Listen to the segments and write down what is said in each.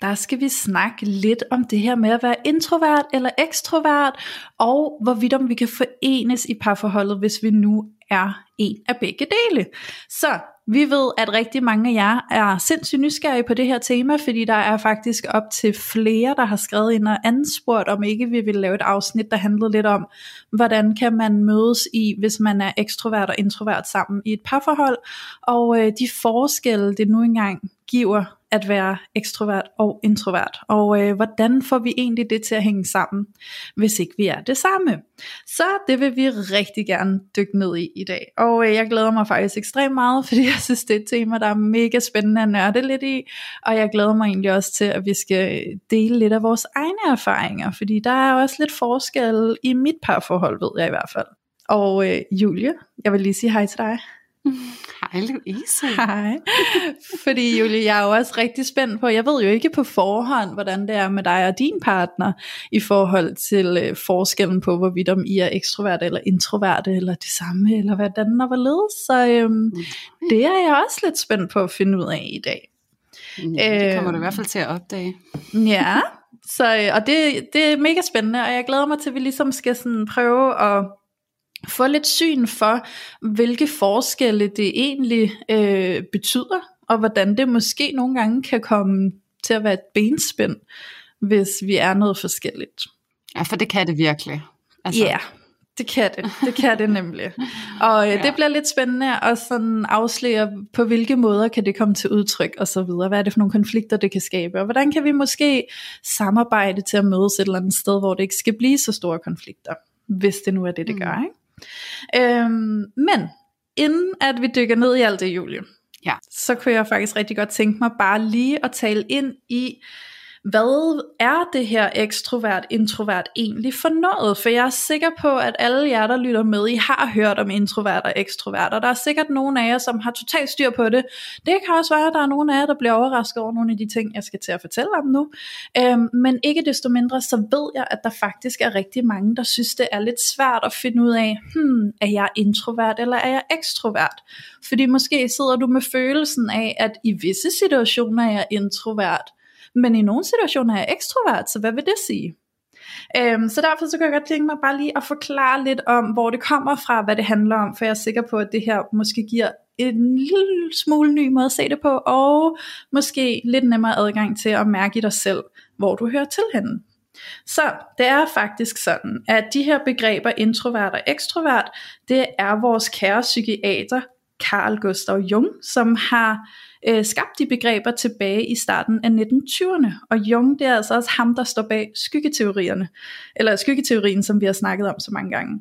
der skal vi snakke lidt om det her med at være introvert eller ekstrovert, og hvorvidt om vi kan forenes i parforholdet, hvis vi nu er en af begge dele. Så vi ved, at rigtig mange af jer er sindssygt nysgerrige på det her tema, fordi der er faktisk op til flere, der har skrevet ind og anspurgt, om ikke vi vil lave et afsnit, der handlede lidt om, hvordan kan man mødes i, hvis man er ekstrovert og introvert sammen i et parforhold, og øh, de forskelle, det nu engang giver at være ekstrovert og introvert. Og øh, hvordan får vi egentlig det til at hænge sammen, hvis ikke vi er det samme? Så det vil vi rigtig gerne dykke ned i i dag. Og øh, jeg glæder mig faktisk ekstremt meget, fordi jeg synes, det er et tema, der er mega spændende at nørde lidt i. Og jeg glæder mig egentlig også til, at vi skal dele lidt af vores egne erfaringer, fordi der er også lidt forskel i mit parforhold, ved jeg i hvert fald. Og øh, Julie, jeg vil lige sige hej til dig. Hej Louise. Hej. Fordi Julie, jeg er jo også rigtig spændt på, jeg ved jo ikke på forhånd, hvordan det er med dig og din partner, i forhold til øh, forskellen på, hvorvidt om I er ekstroverte eller introverte, eller det samme, eller hvordan og hvorledes. Så øhm, mm. det er jeg også lidt spændt på at finde ud af i dag. Ja, det kommer du i hvert fald til at opdage. Ja, så, øh, og det, det er mega spændende, og jeg glæder mig til, at vi ligesom skal sådan prøve at få lidt syn for, hvilke forskelle det egentlig øh, betyder, og hvordan det måske nogle gange kan komme til at være et benspænd, hvis vi er noget forskelligt. Ja, for det kan det virkelig. Altså. Ja, yeah, det kan det. Det kan det nemlig. Og øh, ja. det bliver lidt spændende at sådan afsløre, på hvilke måder kan det komme til udtryk og så videre. Hvad er det for nogle konflikter, det kan skabe? Og hvordan kan vi måske samarbejde til at mødes et eller andet sted, hvor det ikke skal blive så store konflikter, hvis det nu er det, det mm. gør. Ikke? Øhm, men inden at vi dykker ned i alt det, Julie, ja. så kunne jeg faktisk rigtig godt tænke mig bare lige at tale ind i, hvad er det her ekstrovert, introvert egentlig for noget? For jeg er sikker på, at alle jer, der lytter med, I har hørt om introvert og ekstrovert, og der er sikkert nogen af jer, som har totalt styr på det. Det kan også være, at der er nogen af jer, der bliver overrasket over nogle af de ting, jeg skal til at fortælle om nu. Øhm, men ikke desto mindre, så ved jeg, at der faktisk er rigtig mange, der synes, det er lidt svært at finde ud af, hmm, er jeg introvert eller er jeg ekstrovert? Fordi måske sidder du med følelsen af, at i visse situationer er jeg introvert, men i nogle situationer er jeg ekstrovert, så hvad vil det sige? Øhm, så derfor så kan jeg godt tænke mig bare lige at forklare lidt om, hvor det kommer fra, hvad det handler om, for jeg er sikker på, at det her måske giver en lille smule ny måde at se det på, og måske lidt nemmere adgang til at mærke i dig selv, hvor du hører til henne. Så det er faktisk sådan, at de her begreber introvert og ekstrovert, det er vores kære psykiater Carl Gustav Jung, som har øh, skabt de begreber tilbage i starten af 1920'erne. Og Jung, det er altså også ham, der står bag skyggeteorierne, eller skyggeteorien, som vi har snakket om så mange gange.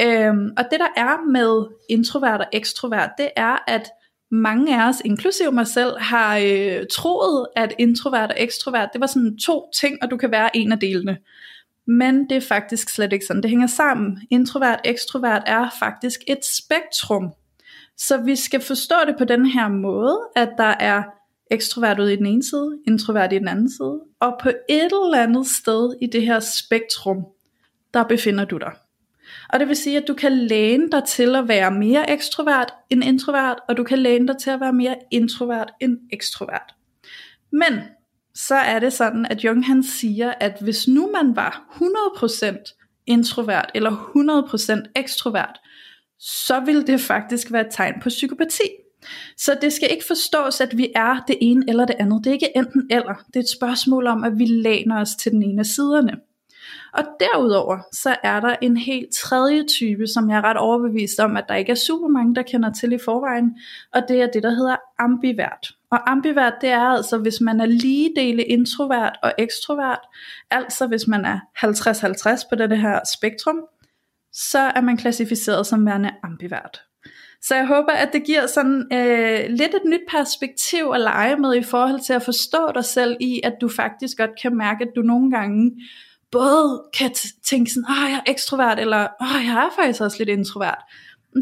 Øhm, og det der er med introvert og ekstrovert, det er, at mange af os, inklusive mig selv, har øh, troet, at introvert og ekstrovert, det var sådan to ting, og du kan være en af delene. Men det er faktisk slet ikke sådan, det hænger sammen. Introvert, ekstrovert er faktisk et spektrum så vi skal forstå det på den her måde, at der er ekstrovert ud i den ene side, introvert i den anden side, og på et eller andet sted i det her spektrum, der befinder du dig. Og det vil sige, at du kan læne dig til at være mere ekstrovert end introvert, og du kan læne dig til at være mere introvert end ekstrovert. Men så er det sådan, at Jung han siger, at hvis nu man var 100% introvert eller 100% ekstrovert, så vil det faktisk være et tegn på psykopati. Så det skal ikke forstås, at vi er det ene eller det andet. Det er ikke enten eller. Det er et spørgsmål om, at vi læner os til den ene af siderne. Og derudover, så er der en helt tredje type, som jeg er ret overbevist om, at der ikke er super mange, der kender til i forvejen, og det er det, der hedder ambivert. Og ambivert, det er altså, hvis man er lige dele introvert og ekstrovert, altså hvis man er 50-50 på det her spektrum, så er man klassificeret som værende ambivert. Så jeg håber, at det giver sådan øh, lidt et nyt perspektiv at lege med i forhold til at forstå dig selv i, at du faktisk godt kan mærke, at du nogle gange både kan tænke sådan, åh, jeg er ekstrovert, eller åh, jeg er faktisk også lidt introvert.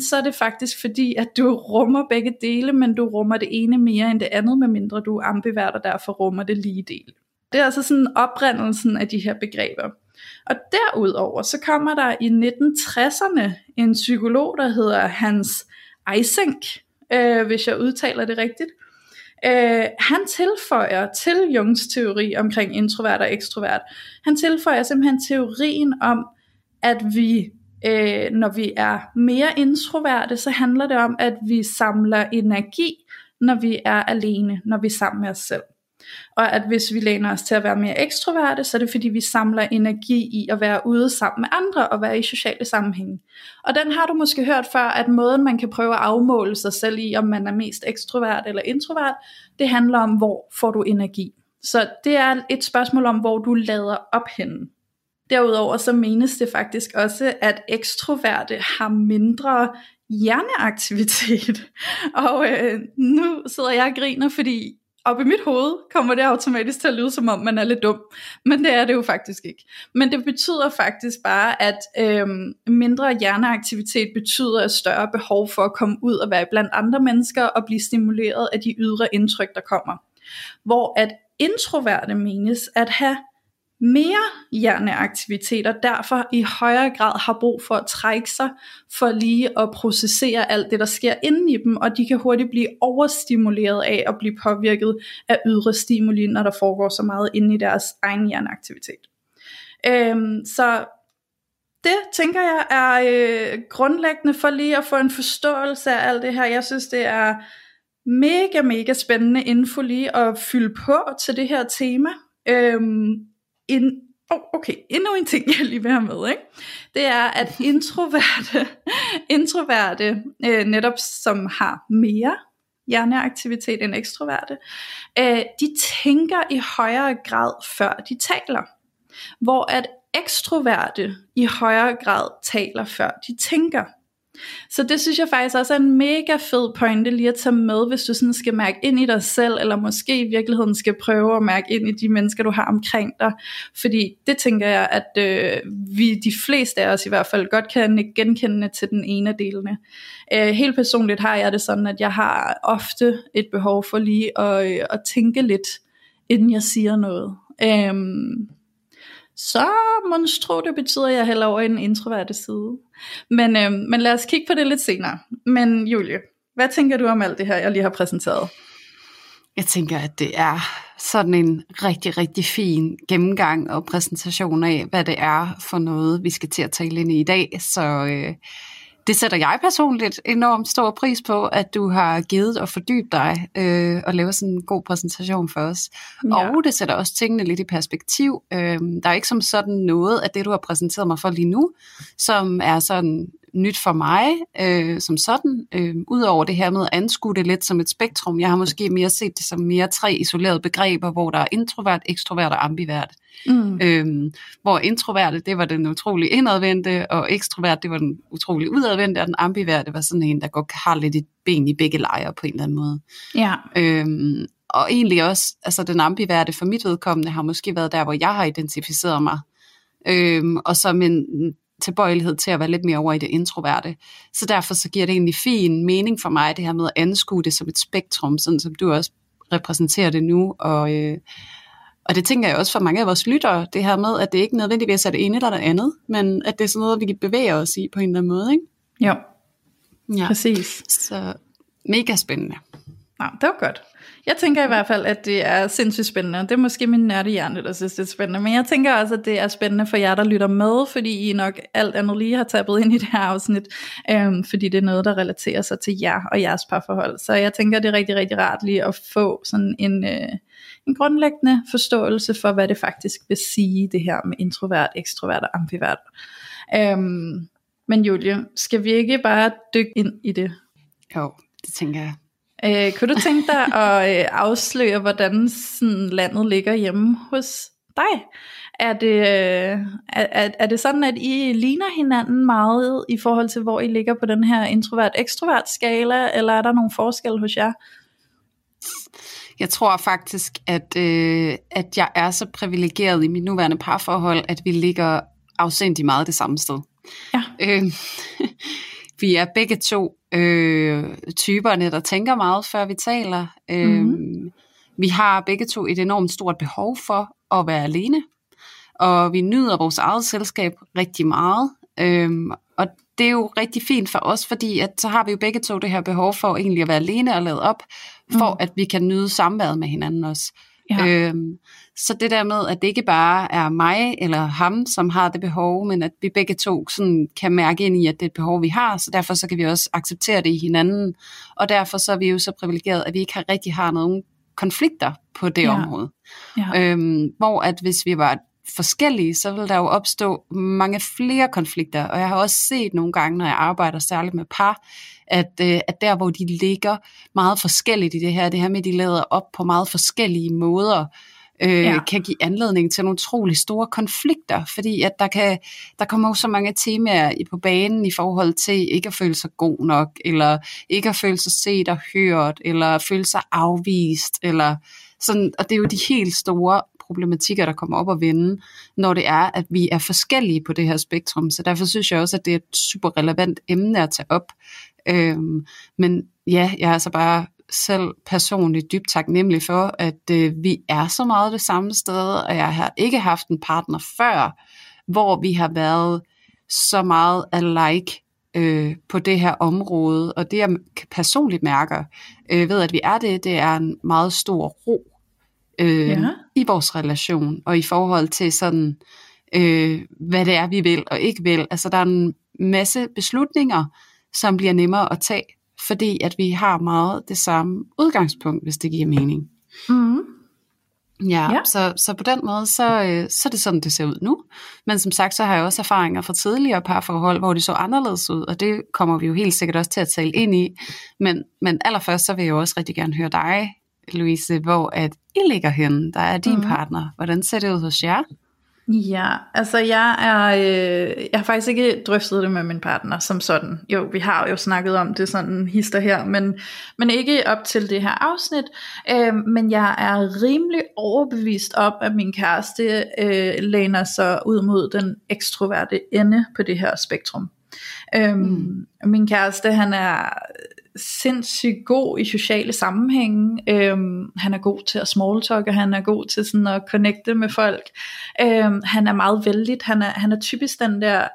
Så er det faktisk fordi, at du rummer begge dele, men du rummer det ene mere end det andet, medmindre du er ambivert, og derfor rummer det lige del. Det er altså sådan oprindelsen af de her begreber. Og derudover, så kommer der i 1960'erne en psykolog, der hedder Hans Eysenck, øh, hvis jeg udtaler det rigtigt. Øh, han tilføjer til Jungs teori omkring introvert og ekstrovert, han tilføjer simpelthen teorien om, at vi, øh, når vi er mere introverte, så handler det om, at vi samler energi, når vi er alene, når vi er sammen med os selv. Og at hvis vi læner os til at være mere ekstroverte, så er det fordi vi samler energi i at være ude sammen med andre og være i sociale sammenhænge. Og den har du måske hørt før, at måden man kan prøve at afmåle sig selv i, om man er mest ekstrovert eller introvert, det handler om, hvor får du energi. Så det er et spørgsmål om, hvor du lader op henne. Derudover så menes det faktisk også, at ekstroverte har mindre hjerneaktivitet. Og øh, nu sidder jeg og griner, fordi op i mit hoved kommer det automatisk til at lyde som om man er lidt dum, men det er det jo faktisk ikke. Men det betyder faktisk bare, at øhm, mindre hjerneaktivitet betyder et større behov for at komme ud og være blandt andre mennesker og blive stimuleret af de ydre indtryk, der kommer. Hvor at introverte menes at have mere hjerneaktivitet, og derfor i højere grad har brug for at trække sig, for lige at processere alt det, der sker inde i dem, og de kan hurtigt blive overstimuleret af at blive påvirket af ydre stimuli, når der foregår så meget inde i deres egen hjerneaktivitet. Øhm, så det tænker jeg er øh, grundlæggende for lige at få en forståelse af alt det her. Jeg synes, det er mega, mega spændende info lige at fylde på til det her tema. Øhm, en, oh, okay, endnu en ting, jeg lige vil have med, ikke? det er, at introverte, introverte øh, netop som har mere hjerneaktivitet end ekstroverte, øh, de tænker i højere grad, før de taler. Hvor at ekstroverte i højere grad taler, før de tænker. Så det synes jeg faktisk også er en mega fed pointe lige at tage med, hvis du sådan skal mærke ind i dig selv, eller måske i virkeligheden skal prøve at mærke ind i de mennesker, du har omkring dig. Fordi det tænker jeg, at øh, vi, de fleste af os i hvert fald, godt kan genkende til den ene af delene. Øh, helt personligt har jeg det sådan, at jeg har ofte et behov for lige at, øh, at tænke lidt, inden jeg siger noget. Øh, så monstro det betyder, at jeg heller over i den introverte side. Men, øh, men lad os kigge på det lidt senere. Men Julie, hvad tænker du om alt det her, jeg lige har præsenteret? Jeg tænker, at det er sådan en rigtig, rigtig fin gennemgang og præsentation af, hvad det er for noget, vi skal til at tale ind i i dag. Så øh, det sætter jeg personligt enormt stor pris på, at du har givet og fordybt dig øh, og lavet sådan en god præsentation for os. Ja. Og det sætter også tingene lidt i perspektiv. Øh, der er ikke som sådan noget af det, du har præsenteret mig for lige nu, som er sådan nyt for mig øh, som sådan, øh, udover det her med at anskue det lidt som et spektrum. Jeg har måske mere set det som mere tre isolerede begreber, hvor der er introvert, ekstrovert og ambivert. Mm. Øhm, hvor introverte, det var den utrolig indadvendte, og ekstrovert, det var den utrolig udadvendte, og den ambiverte var sådan en, der godt har lidt et ben i begge lejre på en eller anden måde. Ja. Øhm, og egentlig også, altså den ambiverte for mit vedkommende har måske været der, hvor jeg har identificeret mig. Øhm, og som en tilbøjelighed til at være lidt mere over i det introverte. Så derfor så giver det egentlig fin mening for mig, det her med at anskue det som et spektrum, sådan som du også repræsenterer det nu. Og, øh, og det tænker jeg også for mange af vores lyttere, det her med, at det ikke nødvendigvis er det ene eller det andet, men at det er sådan noget, vi kan bevæge os i på en eller anden måde. Ikke? Jo, ja. præcis. Så mega spændende. Ja, det var godt. Jeg tænker i hvert fald, at det er sindssygt spændende. Det er måske min nørdehjerne, der synes, det er spændende. Men jeg tænker også, at det er spændende for jer, der lytter med, fordi I nok alt andet lige har tabet ind i det her afsnit. Øhm, fordi det er noget, der relaterer sig til jer og jeres parforhold. Så jeg tænker, det er rigtig, rigtig rart lige at få sådan en, øh, en grundlæggende forståelse for, hvad det faktisk vil sige, det her med introvert, ekstrovert og ambivert. Øhm, men Julie, skal vi ikke bare dykke ind i det? Jo, det tænker jeg. Øh, kunne du tænke dig at øh, afsløre, hvordan sådan, landet ligger hjemme hos dig? Er det, øh, er, er, det sådan, at I ligner hinanden meget i forhold til, hvor I ligger på den her introvert-ekstrovert skala, eller er der nogle forskelle hos jer? Jeg tror faktisk, at, øh, at jeg er så privilegeret i mit nuværende parforhold, at vi ligger afsendt meget det samme sted. Ja. Øh, vi er begge to øh, typerne, der tænker meget, før vi taler. Øh, mm-hmm. Vi har begge to et enormt stort behov for at være alene, og vi nyder vores eget selskab rigtig meget. Øh, og det er jo rigtig fint for os, fordi at så har vi jo begge to det her behov for egentlig at være alene og lade op, for mm. at vi kan nyde samværet med hinanden også. Ja. Øhm, så det der med, at det ikke bare er mig eller ham, som har det behov, men at vi begge to sådan kan mærke ind i, at det er et behov, vi har, så derfor så kan vi også acceptere det i hinanden. Og derfor så er vi jo så privilegeret, at vi ikke har, rigtig har nogen konflikter på det ja. område. Ja. Øhm, hvor at hvis vi var forskellige, så vil der jo opstå mange flere konflikter. Og jeg har også set nogle gange, når jeg arbejder særligt med par, at, øh, at der hvor de ligger meget forskelligt i det her, det her med, at de lader op på meget forskellige måder, øh, ja. kan give anledning til nogle utrolig store konflikter, fordi at der, kan, der kommer jo så mange temaer på banen i forhold til ikke at føle sig god nok, eller ikke at føle sig set og hørt, eller føle sig afvist, eller sådan, og det er jo de helt store problematikker, der kommer op og vende, når det er, at vi er forskellige på det her spektrum. Så derfor synes jeg også, at det er et super relevant emne at tage op. Øhm, men ja, jeg er altså bare selv personligt dybt taknemmelig for, at øh, vi er så meget det samme sted, og jeg har ikke haft en partner før, hvor vi har været så meget alike øh, på det her område, og det jeg personligt mærker øh, ved, at vi er det, det er en meget stor ro øh, ja. i vores relation, og i forhold til sådan, øh, hvad det er, vi vil og ikke vil. Altså der er en masse beslutninger, som bliver nemmere at tage, fordi at vi har meget det samme udgangspunkt, hvis det giver mening. Mm. Ja, ja. Så, så på den måde, så, øh, så er det sådan, det ser ud nu. Men som sagt, så har jeg også erfaringer fra tidligere parforhold, hvor det så anderledes ud, og det kommer vi jo helt sikkert også til at tale ind i. Men, men allerførst, så vil jeg jo også rigtig gerne høre dig, Louise, hvor at I ligger henne, der er din mm. partner. Hvordan ser det ud hos jer? Ja, altså jeg er, øh, jeg har faktisk ikke drøftet det med min partner som sådan. Jo, vi har jo snakket om det sådan hister her, men, men ikke op til det her afsnit. Øh, men jeg er rimelig overbevist om, at min kæreste øh, læner sig ud mod den ekstroverte ende på det her spektrum. Øh, mm. Min kæreste, han er sindssygt god i sociale sammenhænge. Øhm, han er god til at smalltalke, han er god til sådan at connecte med folk. Øhm, han er meget vældig, han er, han er typisk den der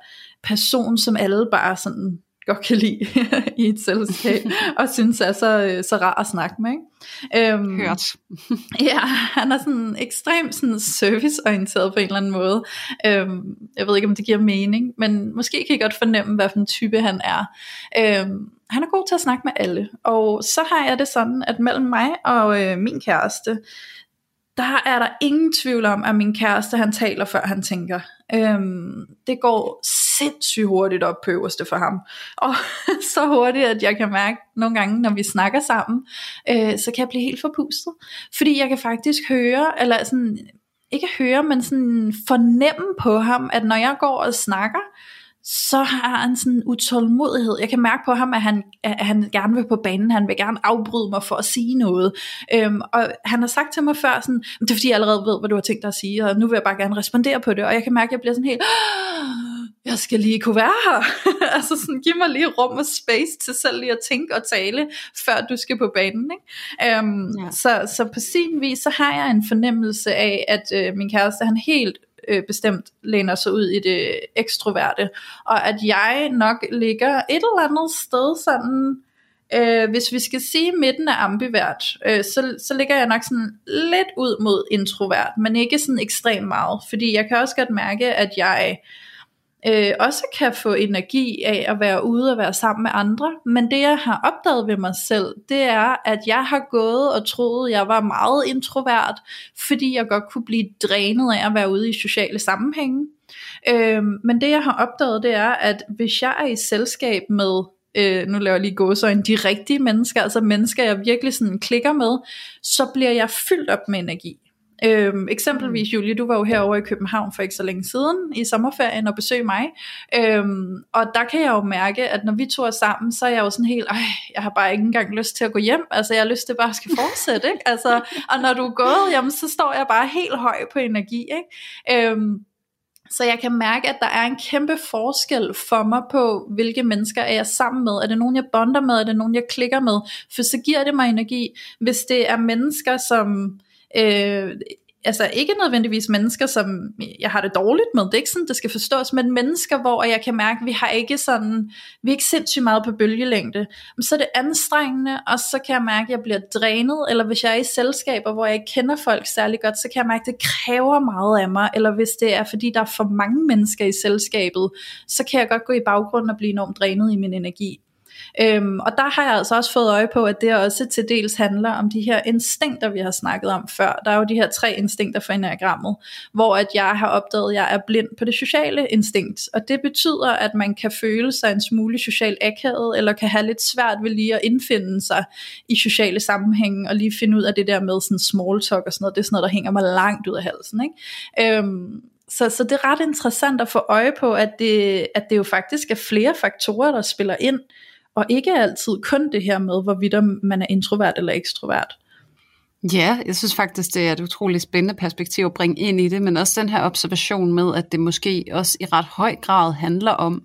person, som alle bare sådan godt kan lide i et selskab, og synes er så, så rar at snakke med. Ikke? Øhm, Hørt. ja, han er sådan ekstremt sådan serviceorienteret på en eller anden måde. Øhm, jeg ved ikke, om det giver mening, men måske kan I godt fornemme, hvad for en type han er. Øhm, han er god til at snakke med alle, og så har jeg det sådan, at mellem mig og øh, min kæreste, der er der ingen tvivl om, at min kæreste, han taler før han tænker. Øhm, det går sindssygt hurtigt op på øverste for ham. Og så hurtigt, at jeg kan mærke nogle gange, når vi snakker sammen, øh, så kan jeg blive helt forpustet. Fordi jeg kan faktisk høre, eller sådan, ikke høre, men sådan fornemme på ham, at når jeg går og snakker, så har han sådan en utålmodighed. Jeg kan mærke på ham, at han, at han gerne vil på banen. Han vil gerne afbryde mig for at sige noget. Øhm, og han har sagt til mig før, sådan, det er fordi, jeg allerede ved, hvad du har tænkt dig at sige, og nu vil jeg bare gerne respondere på det. Og jeg kan mærke, at jeg bliver sådan helt, jeg skal lige kunne være her. altså sådan, giv mig lige rum og space til selv lige at tænke og tale, før du skal på banen. Ikke? Øhm, ja. så, så på sin vis, så har jeg en fornemmelse af, at øh, min kæreste, han helt øh, bestemt læner sig ud i det ekstroverte, og at jeg nok ligger et eller andet sted sådan, øh, hvis vi skal sige midten er ambivert, øh, så, så ligger jeg nok sådan lidt ud mod introvert, men ikke sådan ekstremt meget, fordi jeg kan også godt mærke, at jeg øh, Øh, også kan få energi af at være ude og være sammen med andre. Men det jeg har opdaget ved mig selv, det er, at jeg har gået og troet, jeg var meget introvert, fordi jeg godt kunne blive drænet af at være ude i sociale sammenhænge. Øh, men det jeg har opdaget, det er, at hvis jeg er i selskab med øh, nu laver jeg lige gåsøjne, de rigtige mennesker, altså mennesker, jeg virkelig sådan klikker med, så bliver jeg fyldt op med energi. Øhm, eksempelvis Julie, du var jo herovre i København for ikke så længe siden i sommerferien og besøgte mig. Øhm, og der kan jeg jo mærke, at når vi to er sammen, så er jeg jo sådan helt, ej, jeg har bare ikke engang lyst til at gå hjem. Altså jeg har lyst til bare at skal fortsætte. Ikke? Altså, og når du er gået, jamen, så står jeg bare helt høj på energi. Ikke? Øhm, så jeg kan mærke, at der er en kæmpe forskel for mig på, hvilke mennesker er jeg sammen med. Er det nogen, jeg bonder med? Er det nogen, jeg klikker med? For så giver det mig energi. Hvis det er mennesker, som... Øh, altså ikke nødvendigvis mennesker, som jeg har det dårligt med, det er ikke sådan, det skal forstås, men mennesker, hvor jeg kan mærke, at vi har ikke sådan, vi er ikke sindssygt meget på bølgelængde, så er det anstrengende, og så kan jeg mærke, at jeg bliver drænet, eller hvis jeg er i selskaber, hvor jeg ikke kender folk særlig godt, så kan jeg mærke, at det kræver meget af mig, eller hvis det er, fordi der er for mange mennesker i selskabet, så kan jeg godt gå i baggrunden og blive enormt drænet i min energi. Øhm, og der har jeg altså også fået øje på, at det også til dels handler om de her instinkter, vi har snakket om før. Der er jo de her tre instinkter for enagrammet, hvor at jeg har opdaget, at jeg er blind på det sociale instinkt. Og det betyder, at man kan føle sig en smule socialt akavet, eller kan have lidt svært ved lige at indfinde sig i sociale sammenhænge, og lige finde ud af det der med sådan small talk og sådan noget. Det er sådan noget, der hænger mig langt ud af halsen. Ikke? Øhm, så, så det er ret interessant at få øje på, at det, at det jo faktisk er flere faktorer, der spiller ind, og ikke altid kun det her med, hvorvidt man er introvert eller ekstrovert. Ja, jeg synes faktisk, det er et utroligt spændende perspektiv at bringe ind i det, men også den her observation med, at det måske også i ret høj grad handler om,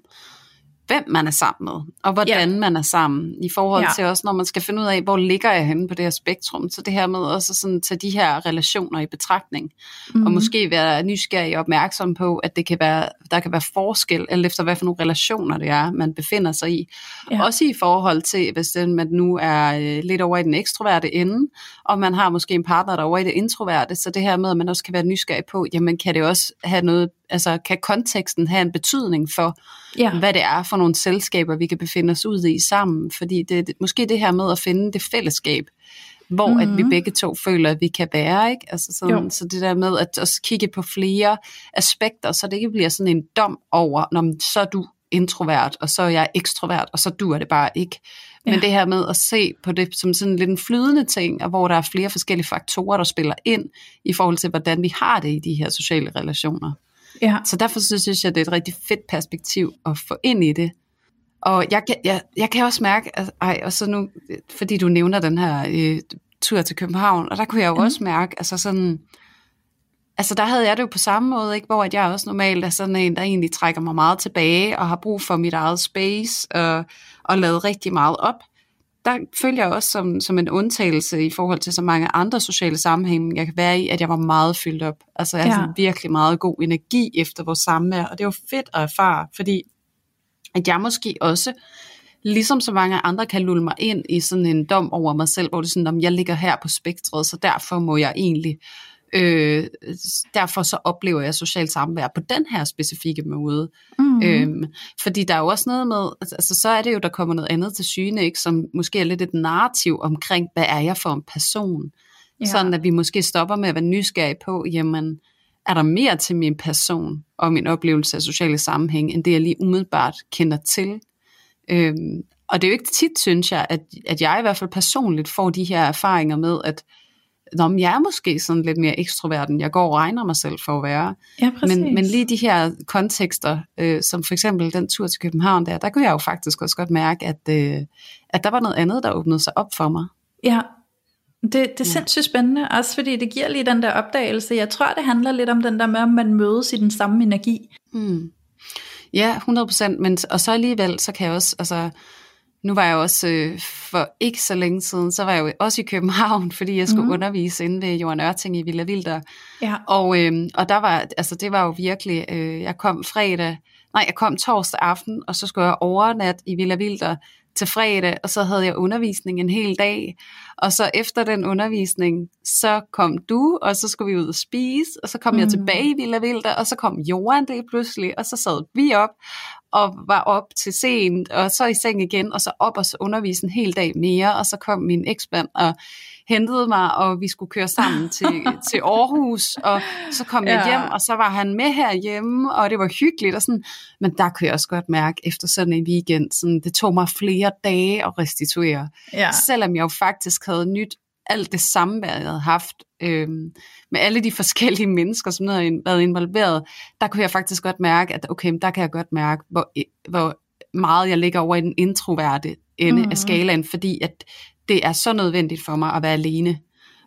hvem man er sammen med, og hvordan ja. man er sammen, i forhold ja. til også, når man skal finde ud af, hvor ligger jeg henne på det her spektrum, så det her med også sådan tage de her relationer i betragtning, mm. og mhm. måske være nysgerrig og opmærksom på, at det kan være, der kan være forskel, eller efter hvad for nogle relationer det er, man befinder sig i. Ja. Også i forhold til, hvis det, man nu er øh, lidt over i den ekstroverte ende, og man har måske en partner, der er over i det introverte, så det her med, at man også kan være nysgerrig på, jamen kan det også have noget altså kan konteksten have en betydning for, ja. hvad det er for nogle selskaber, vi kan befinde os ud i sammen. Fordi det, det måske det her med at finde det fællesskab, hvor mm-hmm. at vi mhm. begge to føler, at vi kan være. Ikke? Altså sådan, så det der med at også kigge på flere aspekter, så det ikke bliver sådan en dom over, når så er du introvert, og så er jeg ekstrovert, og så du er det bare ikke. Men ja. det her med at se på det som sådan lidt en flydende ting, og hvor der er flere forskellige faktorer, der spiller ind i forhold til, hvordan vi har det i de her sociale relationer. Ja. Så derfor synes jeg, det er et rigtig fedt perspektiv at få ind i det. Og jeg kan, jeg, jeg kan også mærke, at, ej, og så nu, fordi du nævner den her øh, tur til København, og der kunne jeg jo mm. også mærke, altså sådan, altså der havde jeg det jo på samme måde, ikke, hvor at jeg også normalt er sådan en, der egentlig trækker mig meget tilbage, og har brug for mit eget space, og, og lavet rigtig meget op der følger jeg også som, som en undtagelse i forhold til så mange andre sociale sammenhænge, jeg kan være i, at jeg var meget fyldt op. Altså jeg ja. havde virkelig meget god energi efter vores samvær, og det var fedt at erfare, fordi at jeg måske også, ligesom så mange andre, kan lulle mig ind i sådan en dom over mig selv, hvor det er sådan, at jeg ligger her på spektret, så derfor må jeg egentlig Øh, derfor så oplever jeg socialt samvær på den her specifikke måde. Mm. Øhm, fordi der er jo også noget med, altså så er det jo, der kommer noget andet til syne, ikke, som måske er lidt et narrativ omkring, hvad er jeg for en person? Ja. Sådan at vi måske stopper med at være nysgerrige på, jamen, er der mere til min person og min oplevelse af sociale sammenhæng, end det jeg lige umiddelbart kender til? Øhm, og det er jo ikke tit, synes jeg, at, at jeg i hvert fald personligt får de her erfaringer med, at Nå, men jeg er måske sådan lidt mere ekstrovert, end jeg går og regner mig selv for at være. Ja, men, men lige de her kontekster, øh, som for eksempel den tur til København der, der kunne jeg jo faktisk også godt mærke, at, øh, at der var noget andet, der åbnede sig op for mig. Ja, det, det er sindssygt spændende, også fordi det giver lige den der opdagelse. Jeg tror, det handler lidt om den der med, at man mødes i den samme energi. Mm. Ja, 100%, men og så alligevel, så kan jeg også, altså, nu var jeg også øh, for ikke så længe siden, så var jeg jo også i København, fordi jeg skulle mm. undervise inde ved Johan Ørting i Villa Vilder. Ja. Og, øh, og der var, altså det var jo virkelig, øh, jeg kom fredag, nej, jeg kom torsdag aften, og så skulle jeg overnat i Villa Vilder til fredag, og så havde jeg undervisning en hel dag. Og så efter den undervisning, så kom du, og så skulle vi ud og spise, og så kom mm. jeg tilbage i Villa Vilder, og så kom Johan det pludselig, og så sad vi op, og var op til sent, og så i seng igen, og så op og så undervise en hel dag mere, og så kom min eksmand og hentede mig, og vi skulle køre sammen til, til Aarhus, og så kom jeg ja. hjem, og så var han med herhjemme, og det var hyggeligt, og sådan, men der kunne jeg også godt mærke, efter sådan en weekend, sådan, det tog mig flere dage at restituere, ja. selvom jeg jo faktisk havde nyt alt det samvær, jeg havde haft øh, med alle de forskellige mennesker, som havde været involveret, der kunne jeg faktisk godt mærke, at okay, der kan jeg godt mærke, hvor, hvor meget jeg ligger over i den introverte ende mm. af skalaen, fordi at det er så nødvendigt for mig at være alene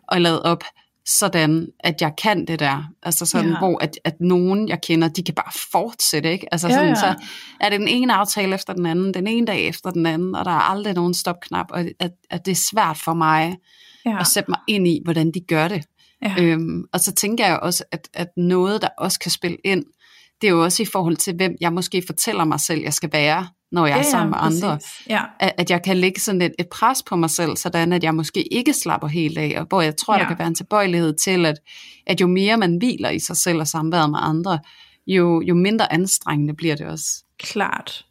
og lade op, sådan at jeg kan det der. Altså sådan, ja. hvor at, at nogen, jeg kender, de kan bare fortsætte, ikke? Altså sådan, ja, ja. så er det den ene aftale efter den anden, den ene dag efter den anden, og der er aldrig nogen stopknap, og at, at det er svært for mig ja. at sætte mig ind i, hvordan de gør det. Ja. Øhm, og så tænker jeg også, at, at noget, der også kan spille ind, det er jo også i forhold til, hvem jeg måske fortæller mig selv, jeg skal være når jeg ja, er sammen med andre. Ja. At, at jeg kan lægge sådan et, et pres på mig selv, sådan at jeg måske ikke slapper helt af, og hvor jeg tror, ja. der kan være en tilbøjelighed til, at, at jo mere man hviler i sig selv og samværet med andre, jo, jo mindre anstrengende bliver det også. Klart.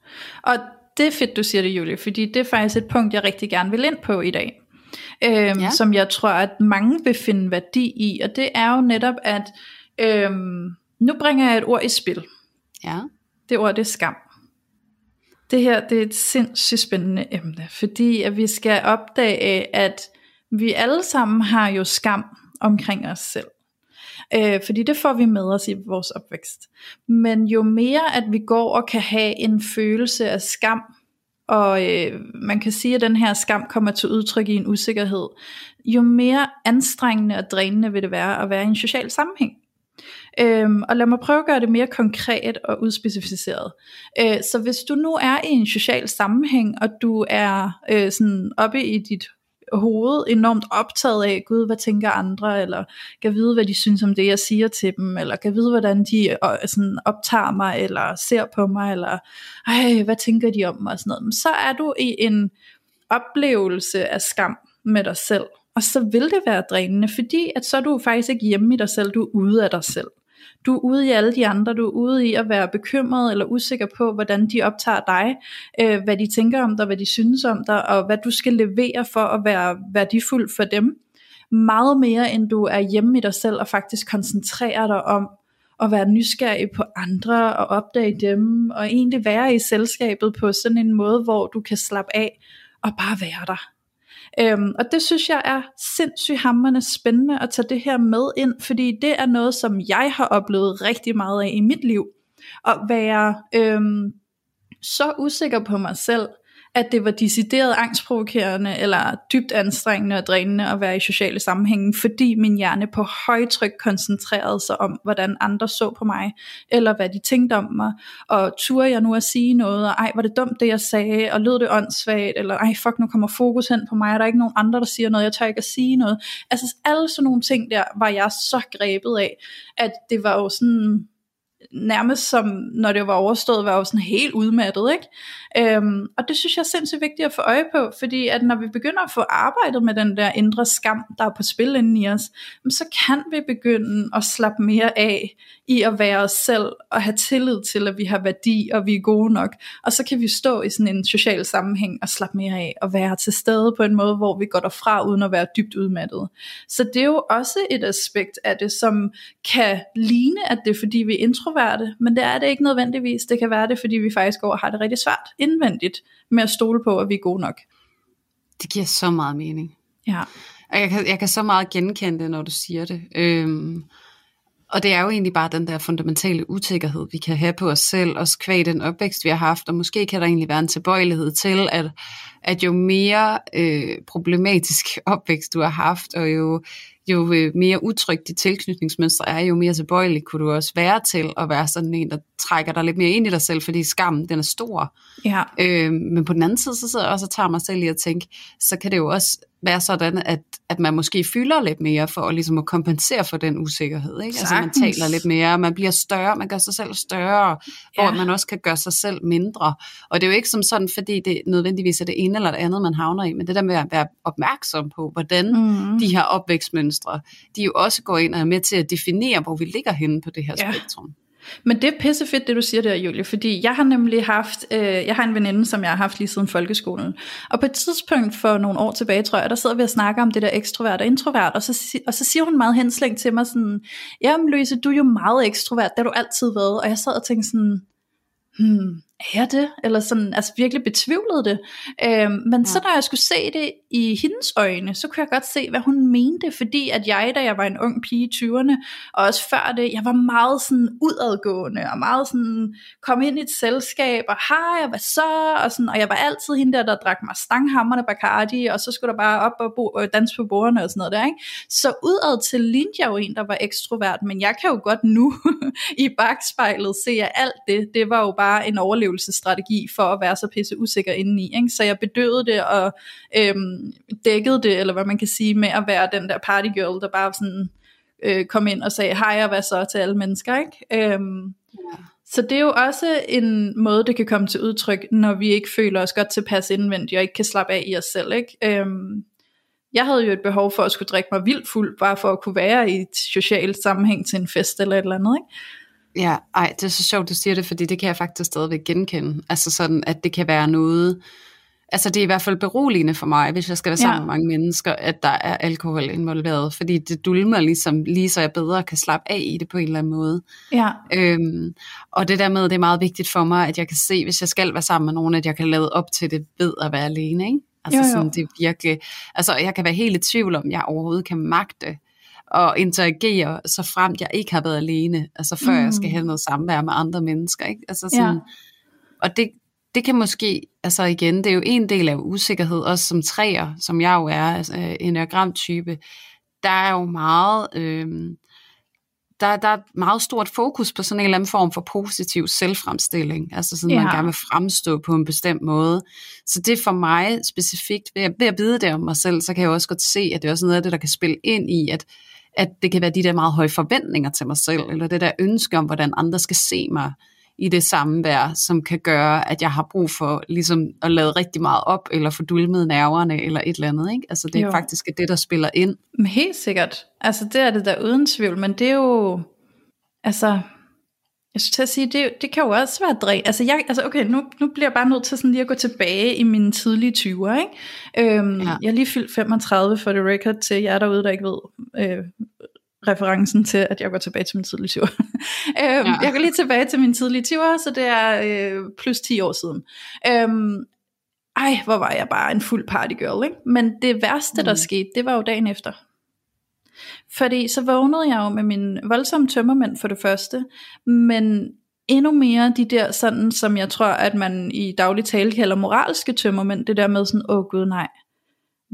Og det er fedt, du siger det, Julie, fordi det er faktisk et punkt, jeg rigtig gerne vil ind på i dag. Øhm, ja. Som jeg tror, at mange vil finde værdi i, og det er jo netop, at øhm, nu bringer jeg et ord i spil. Ja. Det ord, det er skam. Det her det er et sindssygt spændende emne, fordi at vi skal opdage, at vi alle sammen har jo skam omkring os selv. Øh, fordi det får vi med os i vores opvækst. Men jo mere at vi går og kan have en følelse af skam, og øh, man kan sige, at den her skam kommer til udtryk i en usikkerhed, jo mere anstrengende og drænende vil det være at være i en social sammenhæng. Øhm, og lad mig prøve at gøre det mere konkret og udspecificeret. Øh, så hvis du nu er i en social sammenhæng, og du er øh, sådan oppe i dit hoved enormt optaget af, gud, hvad tænker andre, eller kan vide, hvad de synes om det, jeg siger til dem, eller kan vide, hvordan de øh, sådan optager mig, eller ser på mig, eller ej, hvad tænker de om mig, og sådan noget. Så er du i en oplevelse af skam med dig selv, og så vil det være drænende, fordi at så er du faktisk ikke hjemme i dig selv, du er ude af dig selv. Du er ude i alle de andre, du er ude i at være bekymret eller usikker på, hvordan de optager dig, øh, hvad de tænker om dig, hvad de synes om dig, og hvad du skal levere for at være værdifuld for dem. Meget mere end du er hjemme i dig selv og faktisk koncentrerer dig om at være nysgerrig på andre og opdage dem, og egentlig være i selskabet på sådan en måde, hvor du kan slappe af og bare være der. Øhm, og det synes jeg er sindssygt hammerne spændende at tage det her med ind, fordi det er noget, som jeg har oplevet rigtig meget af i mit liv. At være øhm, så usikker på mig selv, at det var decideret angstprovokerende eller dybt anstrengende og drænende at være i sociale sammenhænge, fordi min hjerne på højtryk koncentrerede sig om, hvordan andre så på mig, eller hvad de tænkte om mig, og turde jeg nu at sige noget, og ej, var det dumt det jeg sagde, og lød det åndssvagt, eller ej, fuck, nu kommer fokus hen på mig, og der er ikke nogen andre, der siger noget, jeg tør ikke at sige noget. Altså alle sådan nogle ting der, var jeg så grebet af, at det var jo sådan, nærmest som, når det var overstået, var jo sådan helt udmattet, ikke? Øhm, og det synes jeg er sindssygt vigtigt at få øje på, fordi at når vi begynder at få arbejdet med den der indre skam, der er på spil inden i os, så kan vi begynde at slappe mere af i at være os selv, og have tillid til, at vi har værdi, og vi er gode nok. Og så kan vi stå i sådan en social sammenhæng og slappe mere af, og være til stede på en måde, hvor vi går derfra, uden at være dybt udmattet. Så det er jo også et aspekt af det, som kan ligne, at det er fordi vi er introverte, men det er det ikke nødvendigvis. Det kan være det, fordi vi faktisk går og har det rigtig svært indvendigt med at stole på, at vi er gode nok. Det giver så meget mening. Ja. Og jeg kan, jeg kan så meget genkende det, når du siger det. Øhm, og det er jo egentlig bare den der fundamentale usikkerhed, vi kan have på os selv, også kvæg den opvækst, vi har haft, og måske kan der egentlig være en tilbøjelighed til, at, at jo mere øh, problematisk opvækst du har haft, og jo jo øh, mere utrygt dit tilknytningsmønster er, jo mere tilbøjelig kunne du også være til at være sådan en, der trækker dig lidt mere ind i dig selv, fordi skammen den er stor. Ja. Øh, men på den anden side, så sidder jeg også og tager mig selv i at tænke, så kan det jo også være sådan, at, at man måske fylder lidt mere for at, ligesom at kompensere for den usikkerhed. Ikke? Altså man taler lidt mere, man bliver større, man gør sig selv større, ja. og man også kan gøre sig selv mindre. Og det er jo ikke som sådan, fordi det nødvendigvis er det ene eller det andet, man havner i, men det der med at være opmærksom på, hvordan mm. de her opvækstmønstre, de jo også går ind og er med til at definere, hvor vi ligger henne på det her ja. spektrum. Men det er pissefedt, det du siger der, Julie, fordi jeg har nemlig haft, øh, jeg har en veninde, som jeg har haft lige siden folkeskolen, og på et tidspunkt for nogle år tilbage, tror jeg, der sidder vi og snakker om det der ekstrovert og introvert, og så, og så siger hun meget henslængt til mig sådan, jamen Louise, du er jo meget ekstrovert, det har du altid været, og jeg sad og tænkte sådan, hmm, er jeg det? Eller sådan, altså virkelig betvivlede det. Øhm, men ja. så når jeg skulle se det i hendes øjne, så kunne jeg godt se, hvad hun mente, fordi at jeg, da jeg var en ung pige i 20'erne, og også før det, jeg var meget sådan udadgående, og meget sådan, kom ind i et selskab, og hej, hvad så? Og, sådan, og jeg var altid hende der, der drak mig stanghammerne Bacardi, og så skulle der bare op og, bo, og danse på bordene og sådan noget der, ikke? Så udad til lignede jeg jo en, der var ekstrovert, men jeg kan jo godt nu i bagspejlet se, at alt det, det var jo bare en overlevelsesstrategi for at være så pisse usikker indeni. Ikke? Så jeg bedøvede det og øhm, dækkede det, eller hvad man kan sige, med at være den der partygirl, der bare sådan øh, kom ind og sagde hej og hvad så til alle mennesker. Ikke? Øhm, ja. Så det er jo også en måde, det kan komme til udtryk, når vi ikke føler os godt tilpas indvendigt, og ikke kan slappe af i os selv. Ikke? Øhm, jeg havde jo et behov for at skulle drikke mig vildt fuld, bare for at kunne være i et socialt sammenhæng til en fest eller et eller andet. Ikke? Ja, ej, det er så sjovt, du siger det, fordi det kan jeg faktisk stadigvæk genkende. Altså sådan, at det kan være noget, altså det er i hvert fald beroligende for mig, hvis jeg skal være sammen ja. med mange mennesker, at der er alkohol involveret, fordi det dulmer ligesom, lige så jeg bedre kan slappe af i det på en eller anden måde. Ja. Øhm, og det der med, det er meget vigtigt for mig, at jeg kan se, hvis jeg skal være sammen med nogen, at jeg kan lade op til det ved at være alene, ikke? Altså jo, jo. sådan, det virkelig, altså jeg kan være helt i tvivl om, jeg overhovedet kan magte og interagere, så fremt jeg ikke har været alene, altså før mm. jeg skal mm. have noget samvær med andre mennesker. Ikke? Altså sådan, ja. Og det, det kan måske, altså igen, det er jo en del af usikkerhed, også som træer, som jeg jo er, altså en type der er jo meget, øh, der, der er meget stort fokus på sådan en eller anden form for positiv selvfremstilling, altså sådan, ja. man gerne vil fremstå på en bestemt måde. Så det for mig specifikt, ved at, ved at vide det om mig selv, så kan jeg også godt se, at det er også noget af det, der kan spille ind i, at at det kan være de der meget høje forventninger til mig selv, eller det der ønske om, hvordan andre skal se mig i det samvær, som kan gøre, at jeg har brug for ligesom at lade rigtig meget op, eller få dulmet nerverne, eller et eller andet. Ikke? Altså det er jo. faktisk det, der spiller ind. Men helt sikkert. Altså det er det der uden tvivl, men det er jo, altså jeg skulle til at sige, det, det kan jo også være dræn. Altså, jeg, altså okay, nu, nu bliver jeg bare nødt til sådan lige at gå tilbage i mine tidlige 20'er. Ikke? Øhm, ja. Jeg er lige fyldt 35 for det record til jer derude, der ikke ved øh, referencen til, at jeg går tilbage til min tidlige 20'er. øhm, ja. Jeg går lige tilbage til mine tidlige 20'er, så det er øh, plus 10 år siden. Øhm, ej, hvor var jeg bare en fuld partygirl, ikke? Men det værste, mm. der skete, det var jo dagen efter. Fordi så vågnede jeg jo med min voldsomme tømmermænd for det første, men endnu mere de der sådan, som jeg tror, at man i daglig tale kalder moralske tømmermænd, det der med sådan, åh gud nej,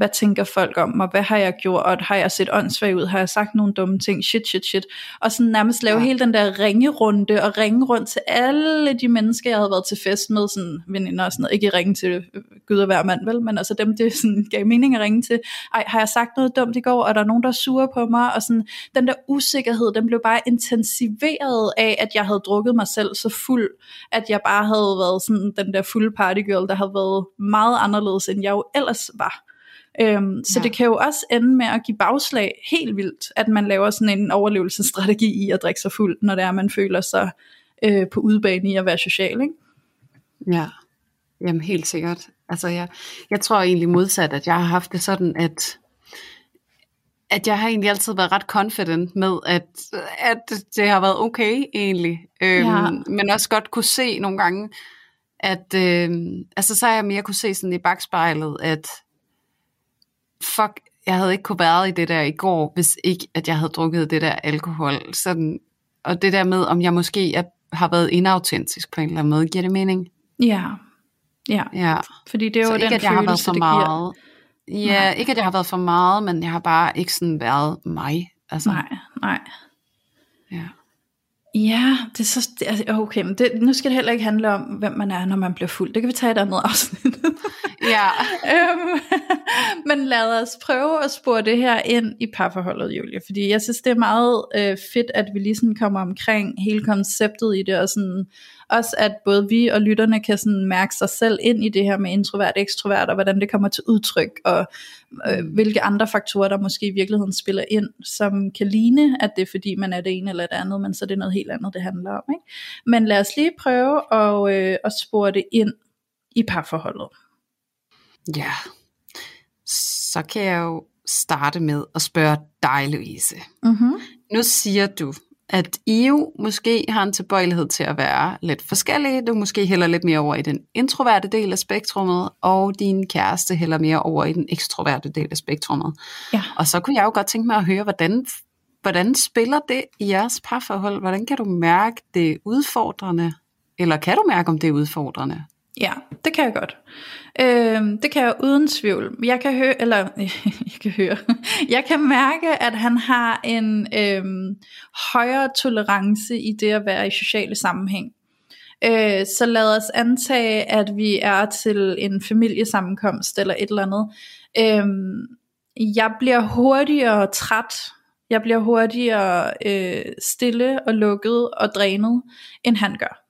hvad tænker folk om mig, hvad har jeg gjort, og har jeg set åndssvag ud, har jeg sagt nogle dumme ting, shit, shit, shit, og sådan nærmest lave ja. hele den der ringerunde, og ringe rundt til alle de mennesker, jeg havde været til fest med, sådan veninder og sådan noget, ikke ringe til øh, Gud og hver mand, vel, men altså dem, det sådan, gav mening at ringe til, ej, har jeg sagt noget dumt i går, og der er nogen, der er sure på mig, og sådan, den der usikkerhed, den blev bare intensiveret af, at jeg havde drukket mig selv så fuld, at jeg bare havde været sådan den der fulde partygirl, der havde været meget anderledes, end jeg jo ellers var. Øhm, så ja. det kan jo også ende med at give bagslag helt vildt, at man laver sådan en overlevelsesstrategi i at drikke sig fuld, når det er, man føler sig øh, på udebane i at være social. Ikke? Ja, jamen helt sikkert. Altså jeg, jeg tror egentlig modsat, at jeg har haft det sådan, at at jeg har egentlig altid været ret confident med, at, at det har været okay egentlig. Øhm, ja. Men også godt kunne se nogle gange, at øh, altså så har jeg mere kunne se sådan i bagspejlet, at fuck, jeg havde ikke kunne være i det der i går, hvis ikke, at jeg havde drukket det der alkohol. Sådan, og det der med, om jeg måske er, har været inautentisk på en eller anden måde, giver det mening? Ja, ja. ja. Fordi det er jo Så den ikke, at jeg har været for meget. Ja, nej. ikke at jeg har været for meget, men jeg har bare ikke sådan været mig. Altså. Nej, nej. Ja. Ja, det er så, det, altså, okay, men det, nu skal det heller ikke handle om, hvem man er, når man bliver fuld. Det kan vi tage et andet afsnit. ja. øhm, men lad os prøve at spore det her ind i parforholdet, Julie, fordi jeg synes, det er meget øh, fedt, at vi lige sådan kommer omkring hele konceptet i det, og sådan også at både vi og lytterne kan sådan mærke sig selv ind i det her med introvert ekstrovert, og hvordan det kommer til udtryk, og øh, hvilke andre faktorer, der måske i virkeligheden spiller ind, som kan ligne, at det er fordi, man er det ene eller det andet, men så er det noget helt andet, det handler om. Ikke? Men lad os lige prøve at, øh, at spore det ind i parforholdet. Ja, så kan jeg jo starte med at spørge dig, Louise. Mm-hmm. Nu siger du, at I jo måske har en tilbøjelighed til at være lidt forskellige. Du måske heller lidt mere over i den introverte del af spektrummet, og din kæreste heller mere over i den ekstroverte del af spektrummet. Ja. Og så kunne jeg jo godt tænke mig at høre, hvordan, hvordan spiller det i jeres parforhold? Hvordan kan du mærke det udfordrende? Eller kan du mærke, om det er udfordrende? Ja, det kan jeg godt. Øh, det kan jeg uden tvivl. Jeg kan høre, eller jeg kan høre, jeg kan mærke, at han har en øh, højere tolerance i det at være i sociale sammenhæng. Øh, så lad os antage, at vi er til en familiesammenkomst eller et eller andet. Øh, jeg bliver hurtigere træt, jeg bliver hurtigere øh, stille og lukket og drænet, end han gør.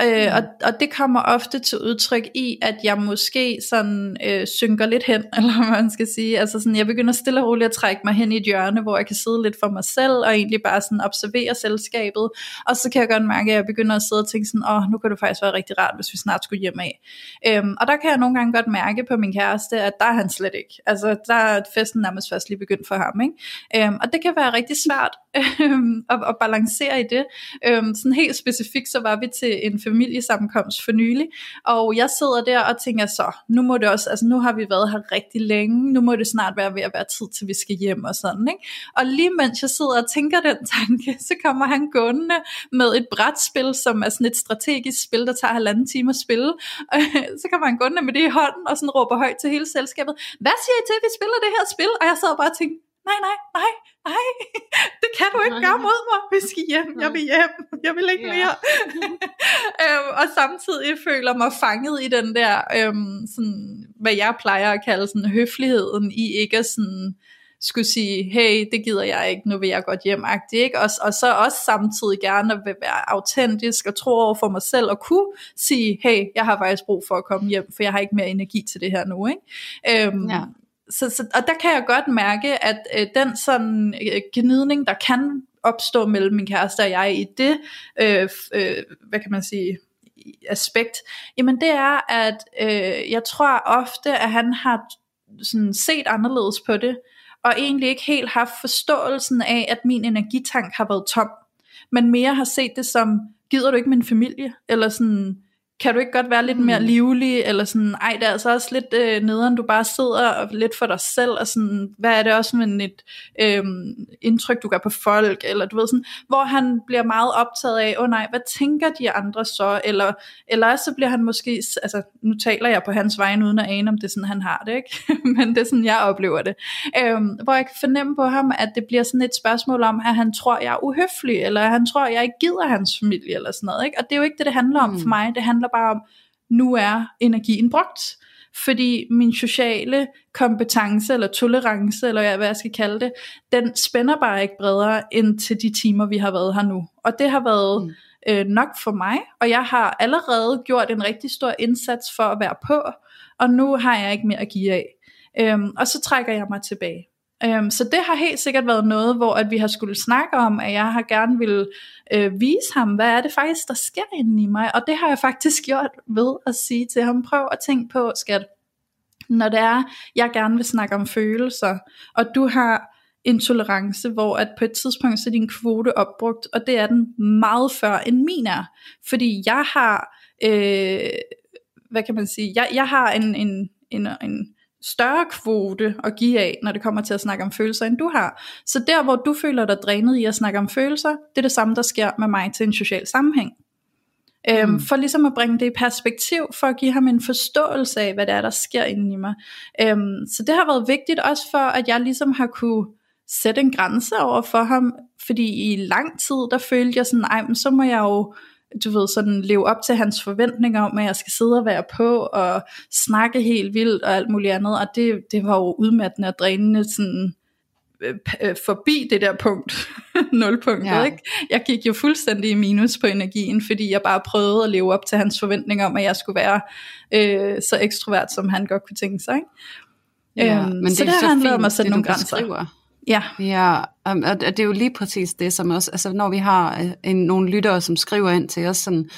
Øh, og, og det kommer ofte til udtryk i, at jeg måske sådan øh, synker lidt hen, eller hvad man skal sige. Altså sådan, jeg begynder stille og roligt at trække mig hen i et hjørne, hvor jeg kan sidde lidt for mig selv, og egentlig bare sådan observere selskabet. Og så kan jeg godt mærke, at jeg begynder at sidde og tænke sådan, åh, nu kan det faktisk være rigtig rart, hvis vi snart skulle hjem af. Øhm, og der kan jeg nogle gange godt mærke på min kæreste, at der er han slet ikke. Altså, der er festen nærmest først lige begyndt for ham. Ikke? Øhm, og det kan være rigtig svært øhm, at, at balancere i det. Øhm, sådan helt specifikt, så var vi til en familiesammenkomst for nylig, og jeg sidder der og tænker så, nu må det også, altså nu har vi været her rigtig længe, nu må det snart være ved at være tid til vi skal hjem og sådan, ikke? Og lige mens jeg sidder og tænker den tanke, så kommer han gående med et brætspil, som er sådan et strategisk spil, der tager halvanden time at spille, og så kommer han gående med det i hånden, og sådan råber højt til hele selskabet, hvad siger I til, at vi spiller det her spil? Og jeg sad bare og tænkte, nej, nej, nej, nej, det kan du ikke gøre mod mig. Vi skal hjem, jeg vil hjem, jeg vil ikke mere. øhm, og samtidig føler mig fanget i den der, øhm, sådan, hvad jeg plejer at kalde sådan, høfligheden i ikke at sådan, skulle sige, hey, det gider jeg ikke, nu vil jeg godt hjem ikke? Og, og så også samtidig gerne vil være autentisk og tro over for mig selv og kunne sige, hey, jeg har faktisk brug for at komme hjem, for jeg har ikke mere energi til det her nu. Ikke? Øhm, ja så, så, og der kan jeg godt mærke, at øh, den sådan øh, gnidning, der kan opstå mellem min kæreste og jeg i det, øh, øh, hvad kan man sige, aspekt, jamen det er, at øh, jeg tror ofte, at han har sådan set anderledes på det, og egentlig ikke helt haft forståelsen af, at min energitank har været tom, men mere har set det som, gider du ikke min familie, eller sådan, kan du ikke godt være lidt mere mm. livlig, eller sådan, ej, det er altså også lidt øh, nederen, du bare sidder og lidt for dig selv, og sådan, hvad er det også med et øh, indtryk, du gør på folk, eller du ved sådan, hvor han bliver meget optaget af, åh oh, nej, hvad tænker de andre så, eller, eller så bliver han måske, altså, nu taler jeg på hans vegne, uden at ane, om det er sådan, han har det, ikke? men det er sådan, jeg oplever det. Øh, hvor jeg kan fornemme på ham, at det bliver sådan et spørgsmål om, at han tror, jeg er uhøflig, eller han tror, jeg ikke gider hans familie, eller sådan noget, ikke? Og det er jo ikke det, det handler om mm. for mig, det handler bare om, nu er energien brugt. Fordi min sociale kompetence, eller tolerance, eller hvad jeg skal kalde det, den spænder bare ikke bredere end til de timer, vi har været her nu. Og det har været mm. øh, nok for mig, og jeg har allerede gjort en rigtig stor indsats for at være på, og nu har jeg ikke mere at give af. Øhm, og så trækker jeg mig tilbage. Øhm, så det har helt sikkert været noget, hvor at vi har skulle snakke om, at jeg har gerne vil øh, vise ham, hvad er det faktisk, der sker inde i mig. Og det har jeg faktisk gjort ved at sige til ham, prøv at tænke på, skat, når det er, jeg gerne vil snakke om følelser, og du har intolerance, hvor at på et tidspunkt så er din kvote opbrugt, og det er den meget før end min er. Fordi jeg har, øh, hvad kan man sige, jeg, jeg har en, en, en, en større kvote at give af, når det kommer til at snakke om følelser, end du har. Så der, hvor du føler dig drænet i at snakke om følelser, det er det samme, der sker med mig til en social sammenhæng. Øhm, mm. For ligesom at bringe det i perspektiv, for at give ham en forståelse af, hvad det er, der sker inde i mig. Øhm, så det har været vigtigt også for, at jeg ligesom har kunne sætte en grænse over for ham, fordi i lang tid, der følte jeg sådan, nej, men så må jeg jo du ved, sådan leve op til hans forventninger om, at jeg skal sidde og være på og snakke helt vildt og alt muligt andet, og det, det var jo udmattende og drænende sådan øh, øh forbi det der punkt, nulpunktet, ja. ikke? Jeg gik jo fuldstændig i minus på energien, fordi jeg bare prøvede at leve op til hans forventninger om, at jeg skulle være øh, så ekstrovert, som han godt kunne tænke sig, ikke? Ja, øhm, men det så det handler om at sætte nogle grænser. Beskriver. Ja. Ja, og det er jo lige præcis det, som også, altså når vi har øh, en, nogle lyttere, som skriver ind til os, sådan,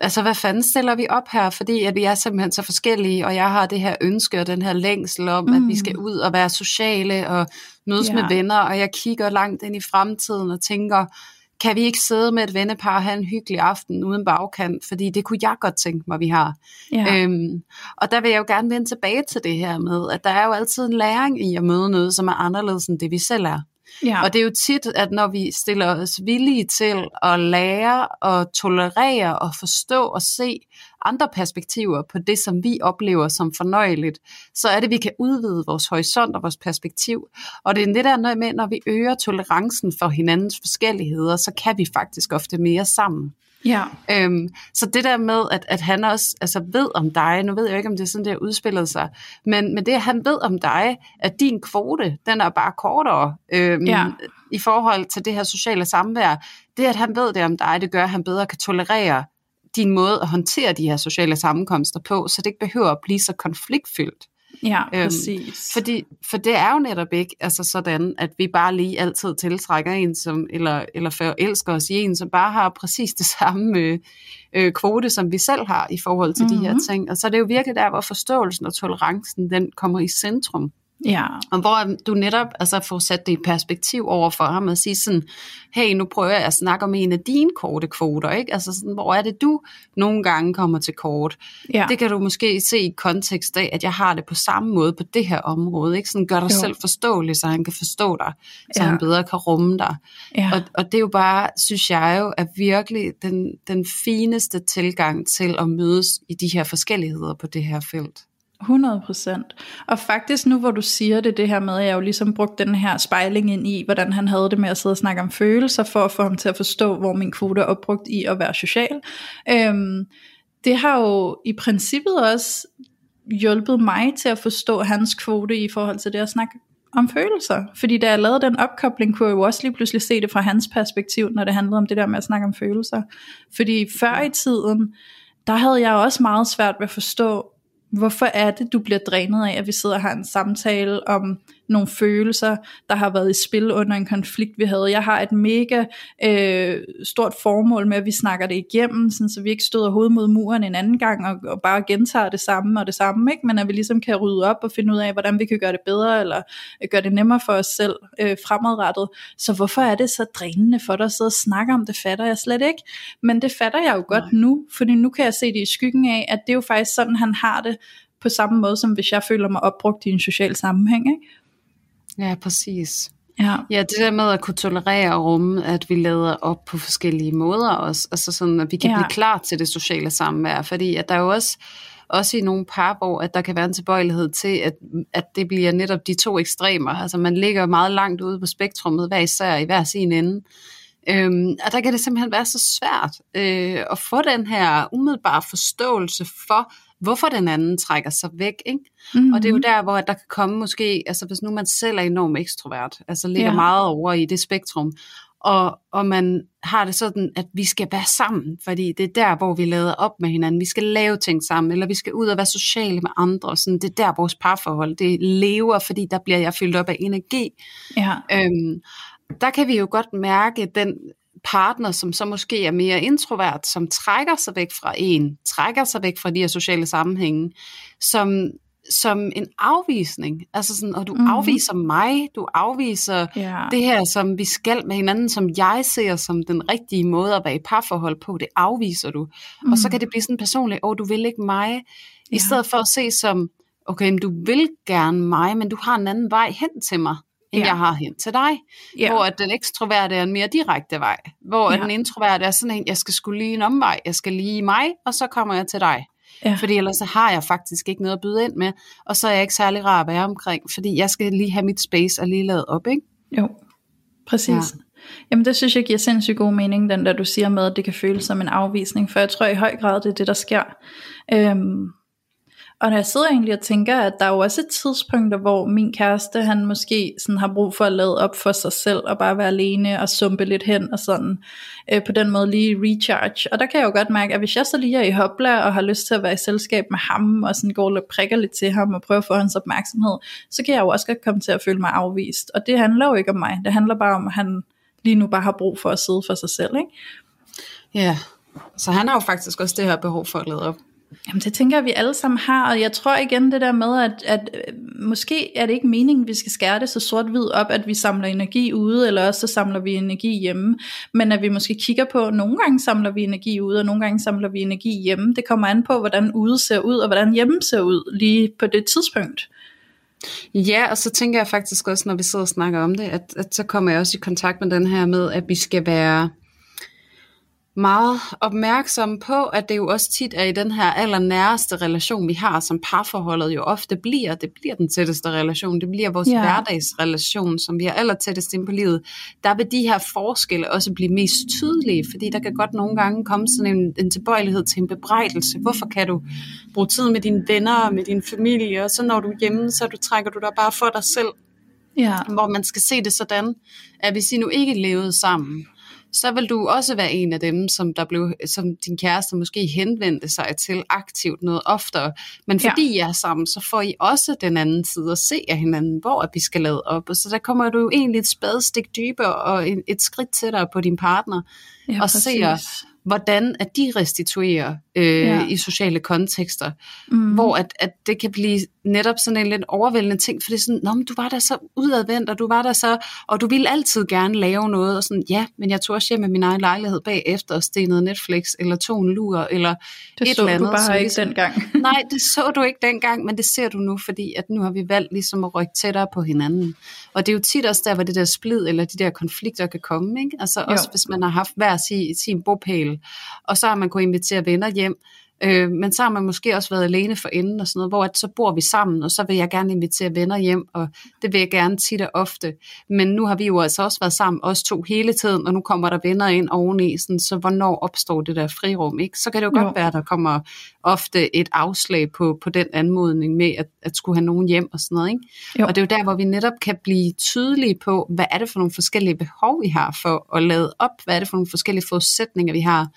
altså hvad fanden stiller vi op her, fordi at vi er simpelthen så forskellige, og jeg har det her ønske og den her længsel om, mm. at vi skal mm. ud og være sociale og mødes ja. med venner, og jeg kigger langt ind i fremtiden og tænker, kan vi ikke sidde med et vennepar og have en hyggelig aften uden bagkant, fordi det kunne jeg godt tænke mig, vi har. Ja. Øhm, og der vil jeg jo gerne vende tilbage til det her med, at der er jo altid en læring i at møde noget, som er anderledes end det, vi selv er. Ja. Og det er jo tit, at når vi stiller os villige til at lære og tolerere og forstå og se andre perspektiver på det, som vi oplever som fornøjeligt, så er det, at vi kan udvide vores horisont og vores perspektiv. Og det er det der med, når vi øger tolerancen for hinandens forskelligheder, så kan vi faktisk ofte mere sammen. Ja. Øhm, så det der med, at, at han også altså, ved om dig, nu ved jeg ikke, om det er sådan, det har udspillet sig, men, men det, at han ved om dig, at din kvote, den er bare kortere øhm, ja. i forhold til det her sociale samvær, det, at han ved det om dig, det gør, at han bedre kan tolerere din måde at håndtere de her sociale sammenkomster på, så det ikke behøver at blive så konfliktfyldt. Ja, øhm, præcis. Fordi, for det er jo netop ikke altså sådan, at vi bare lige altid tiltrækker en, som, eller, eller forelsker os i en, som bare har præcis det samme øh, øh, kvote, som vi selv har i forhold til mm-hmm. de her mhm. ting. Og så er det jo virkelig der, hvor forståelsen og tolerancen, den kommer i centrum. Ja. Og hvor du netop altså, får sat det i perspektiv over for ham og sige sådan, hey, nu prøver jeg at snakke om en af dine korte kvoter, ikke? Altså sådan, hvor er det du nogle gange kommer til kort? Ja. Det kan du måske se i kontekst af, at jeg har det på samme måde på det her område, ikke? Sådan gør dig jo. selv forståelig, så han kan forstå dig, så ja. han bedre kan rumme dig. Ja. Og, og det er jo bare, synes jeg jo, er virkelig den, den fineste tilgang til at mødes i de her forskelligheder på det her felt. 100 procent. Og faktisk nu hvor du siger det, det her med, at jeg jo ligesom brugte den her spejling ind i, hvordan han havde det med at sidde og snakke om følelser, for at få ham til at forstå, hvor min kvote er opbrugt i at være social. Øhm, det har jo i princippet også hjulpet mig til at forstå hans kvote i forhold til det at snakke om følelser. Fordi da jeg lavede den opkobling, kunne jeg jo også lige pludselig se det fra hans perspektiv, når det handlede om det der med at snakke om følelser. Fordi før i tiden, der havde jeg også meget svært ved at forstå, Hvorfor er det, du bliver drænet af, at vi sidder og har en samtale om nogle følelser, der har været i spil under en konflikt, vi havde. Jeg har et mega øh, stort formål med, at vi snakker det igennem, sådan, så vi ikke støder hovedet mod muren en anden gang, og, og bare gentager det samme og det samme, ikke? men at vi ligesom kan rydde op og finde ud af, hvordan vi kan gøre det bedre, eller øh, gøre det nemmere for os selv øh, fremadrettet. Så hvorfor er det så drænende for dig at sidde og snakke om det, fatter jeg slet ikke. Men det fatter jeg jo godt Nej. nu, fordi nu kan jeg se det i skyggen af, at det er jo faktisk sådan, han har det, på samme måde, som hvis jeg føler mig opbrugt i en social sammenhæng. Ikke? Ja, præcis. Ja. ja, det der med at kunne tolerere og rumme, at vi lader op på forskellige måder også, altså sådan, at vi kan ja. blive klar til det sociale samvær, fordi at der er jo også, også i nogle par, hvor at der kan være en tilbøjelighed til, at, at det bliver netop de to ekstremer, altså man ligger meget langt ude på spektrummet, hver især i hver sin ende, Øhm, og der kan det simpelthen være så svært øh, at få den her umiddelbare forståelse for, hvorfor den anden trækker sig væk. Ikke? Mm-hmm. Og det er jo der, hvor der kan komme måske, altså hvis nu man selv er enormt ekstrovert, altså ligger ja. meget over i det spektrum, og, og man har det sådan, at vi skal være sammen, fordi det er der, hvor vi lader op med hinanden. Vi skal lave ting sammen, eller vi skal ud og være sociale med andre. Sådan, det er der, vores parforhold det lever, fordi der bliver jeg fyldt op af energi. Ja. Øhm, der kan vi jo godt mærke den partner, som så måske er mere introvert, som trækker sig væk fra en, trækker sig væk fra de her sociale sammenhænge, som, som en afvisning. Altså sådan, og du mm-hmm. afviser mig, du afviser yeah. det her, som vi skal med hinanden, som jeg ser som den rigtige måde at være i parforhold på, det afviser du. Mm. Og så mhm. kan det blive sådan personligt, åh, oh, du vil ikke mig, yeah. i stedet for at se som, okay, men du vil gerne mig, men du har en anden vej hen til mig end ja. jeg har hen til dig. Ja. Hvor at den ekstroverte er en mere direkte vej. Hvor ja. den introverte er sådan en, jeg skal skulle lige en omvej. Jeg skal lige mig, og så kommer jeg til dig. Ja. Fordi ellers så har jeg faktisk ikke noget at byde ind med, og så er jeg ikke særlig rar at være omkring, fordi jeg skal lige have mit space og lige lade op, ikke? Jo, præcis. Ja. Jamen det synes jeg giver sindssygt god mening, den der du siger med, at det kan føles som en afvisning, for jeg tror i høj grad, det er det, der sker. Øhm, og når jeg sidder egentlig og tænker, at der er jo også et tidspunkt, hvor min kæreste, han måske sådan har brug for at lade op for sig selv, og bare være alene og sumpe lidt hen, og sådan øh, på den måde lige recharge. Og der kan jeg jo godt mærke, at hvis jeg så lige er i hopla, og har lyst til at være i selskab med ham, og sådan går lidt prikker lidt til ham, og prøver at få hans opmærksomhed, så kan jeg jo også godt komme til at føle mig afvist. Og det handler jo ikke om mig, det handler bare om, at han lige nu bare har brug for at sidde for sig selv, ikke? Ja, så han har jo faktisk også det her behov for at lade op. Jamen det tænker jeg, vi alle sammen har, og jeg tror igen det der med, at, at øh, måske er det ikke meningen, at vi skal skære det så sort-hvid op, at vi samler energi ude, eller også så samler vi energi hjemme, men at vi måske kigger på, at nogle gange samler vi energi ude, og nogle gange samler vi energi hjemme. Det kommer an på, hvordan ude ser ud, og hvordan hjemme ser ud lige på det tidspunkt. Ja, og så tænker jeg faktisk også, når vi sidder og snakker om det, at, at så kommer jeg også i kontakt med den her med, at vi skal være meget opmærksomme på, at det jo også tit er i den her allernæreste relation, vi har, som parforholdet jo ofte bliver. Det bliver den tætteste relation. Det bliver vores ja. hverdagsrelation, som vi er allertættest ind på livet. Der vil de her forskelle også blive mest tydelige, fordi der kan godt nogle gange komme sådan en, en tilbøjelighed til en bebrejdelse. Hvorfor kan du bruge tid med dine venner og med din familie, og så når du er hjemme, så du trækker du dig bare for dig selv. Ja. Hvor man skal se det sådan, at hvis I nu ikke levede sammen, så vil du også være en af dem, som, der blev, som din kæreste måske henvendte sig til aktivt noget oftere. Men fordi ja. I er sammen, så får I også den anden side at se af hinanden, hvor vi skal lade op. Og så der kommer du jo egentlig et spadestik dybere og et skridt tættere på din partner. Ja, og præcis. ser, hvordan at de restituerer øh, ja. i sociale kontekster, mm. hvor at, at det kan blive netop sådan en lidt overvældende ting, for det er sådan, Nå, men du var der så udadvendt, og du var der så, og du ville altid gerne lave noget, og sådan, ja, men jeg tog også hjem med min egen lejlighed bagefter og stenede Netflix, eller tog en lur, eller det et så eller andet. du bare ikke dengang. nej, det så du ikke dengang, men det ser du nu, fordi at nu har vi valgt ligesom at rykke tættere på hinanden. Og det er jo tit også der, hvor det der splid, eller de der konflikter kan komme, ikke? Altså også jo. hvis man har haft hver sin, sin bopæl, og så har man kunnet invitere venner hjem, Øh, men så har man måske også været alene for enden og sådan noget, hvor at så bor vi sammen, og så vil jeg gerne invitere venner hjem, og det vil jeg gerne tit og ofte. Men nu har vi jo altså også været sammen, os to hele tiden, og nu kommer der venner ind oveni, sådan, så hvornår opstår det der frirum? Ikke? Så kan det jo, jo. godt være, at der kommer ofte et afslag på, på den anmodning med at, at skulle have nogen hjem og sådan noget. Ikke? Jo. Og det er jo der, hvor vi netop kan blive tydelige på, hvad er det for nogle forskellige behov, vi har for at lade op? Hvad er det for nogle forskellige forudsætninger, vi har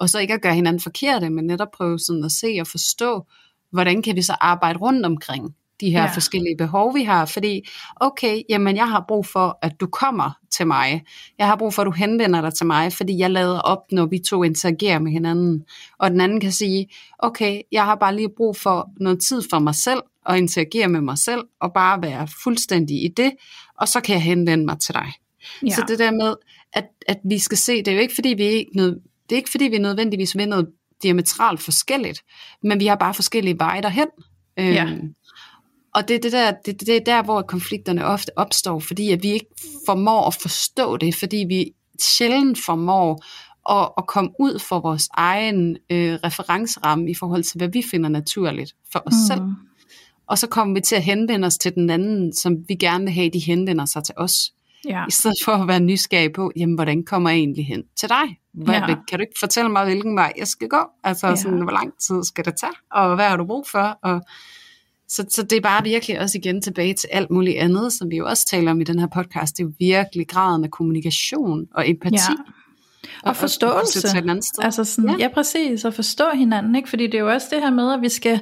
og så ikke at gøre hinanden forkerte, men netop prøve sådan at se og forstå, hvordan kan vi så arbejde rundt omkring de her ja. forskellige behov, vi har. Fordi, okay, jamen jeg har brug for, at du kommer til mig. Jeg har brug for, at du henvender dig til mig, fordi jeg lader op, når vi to interagerer med hinanden. Og den anden kan sige, okay, jeg har bare lige brug for noget tid for mig selv, og interagere med mig selv, og bare være fuldstændig i det, og så kan jeg henvende mig til dig. Ja. Så det der med, at, at vi skal se, det er jo ikke fordi, vi ikke noget, det er ikke fordi, vi nødvendigvis vil noget diametralt forskelligt, men vi har bare forskellige veje derhen. Ja. Øhm, og det er det der, det, det er der, hvor konflikterne ofte opstår, fordi at vi ikke formår at forstå det, fordi vi sjældent formår at, at komme ud for vores egen øh, referenceramme i forhold til, hvad vi finder naturligt for os mm. selv. Og så kommer vi til at henvende os til den anden, som vi gerne vil have, de henvender sig til os. Ja. I stedet for at være nysgerrig på, jamen, hvordan kommer jeg egentlig hen til dig? Hvad, ja. Kan du ikke fortælle mig, hvilken vej jeg skal gå? Altså, ja. sådan, hvor lang tid skal det tage? Og hvad har du brug for? Og, så, så det er bare virkelig også igen tilbage til alt muligt andet, som vi jo også taler om i den her podcast. Det er jo virkelig graden af kommunikation og empati. Ja. Og, og forståelse. Og, og altså sådan, ja. ja, præcis. Og forstå hinanden. Ikke? Fordi det er jo også det her med, at vi skal,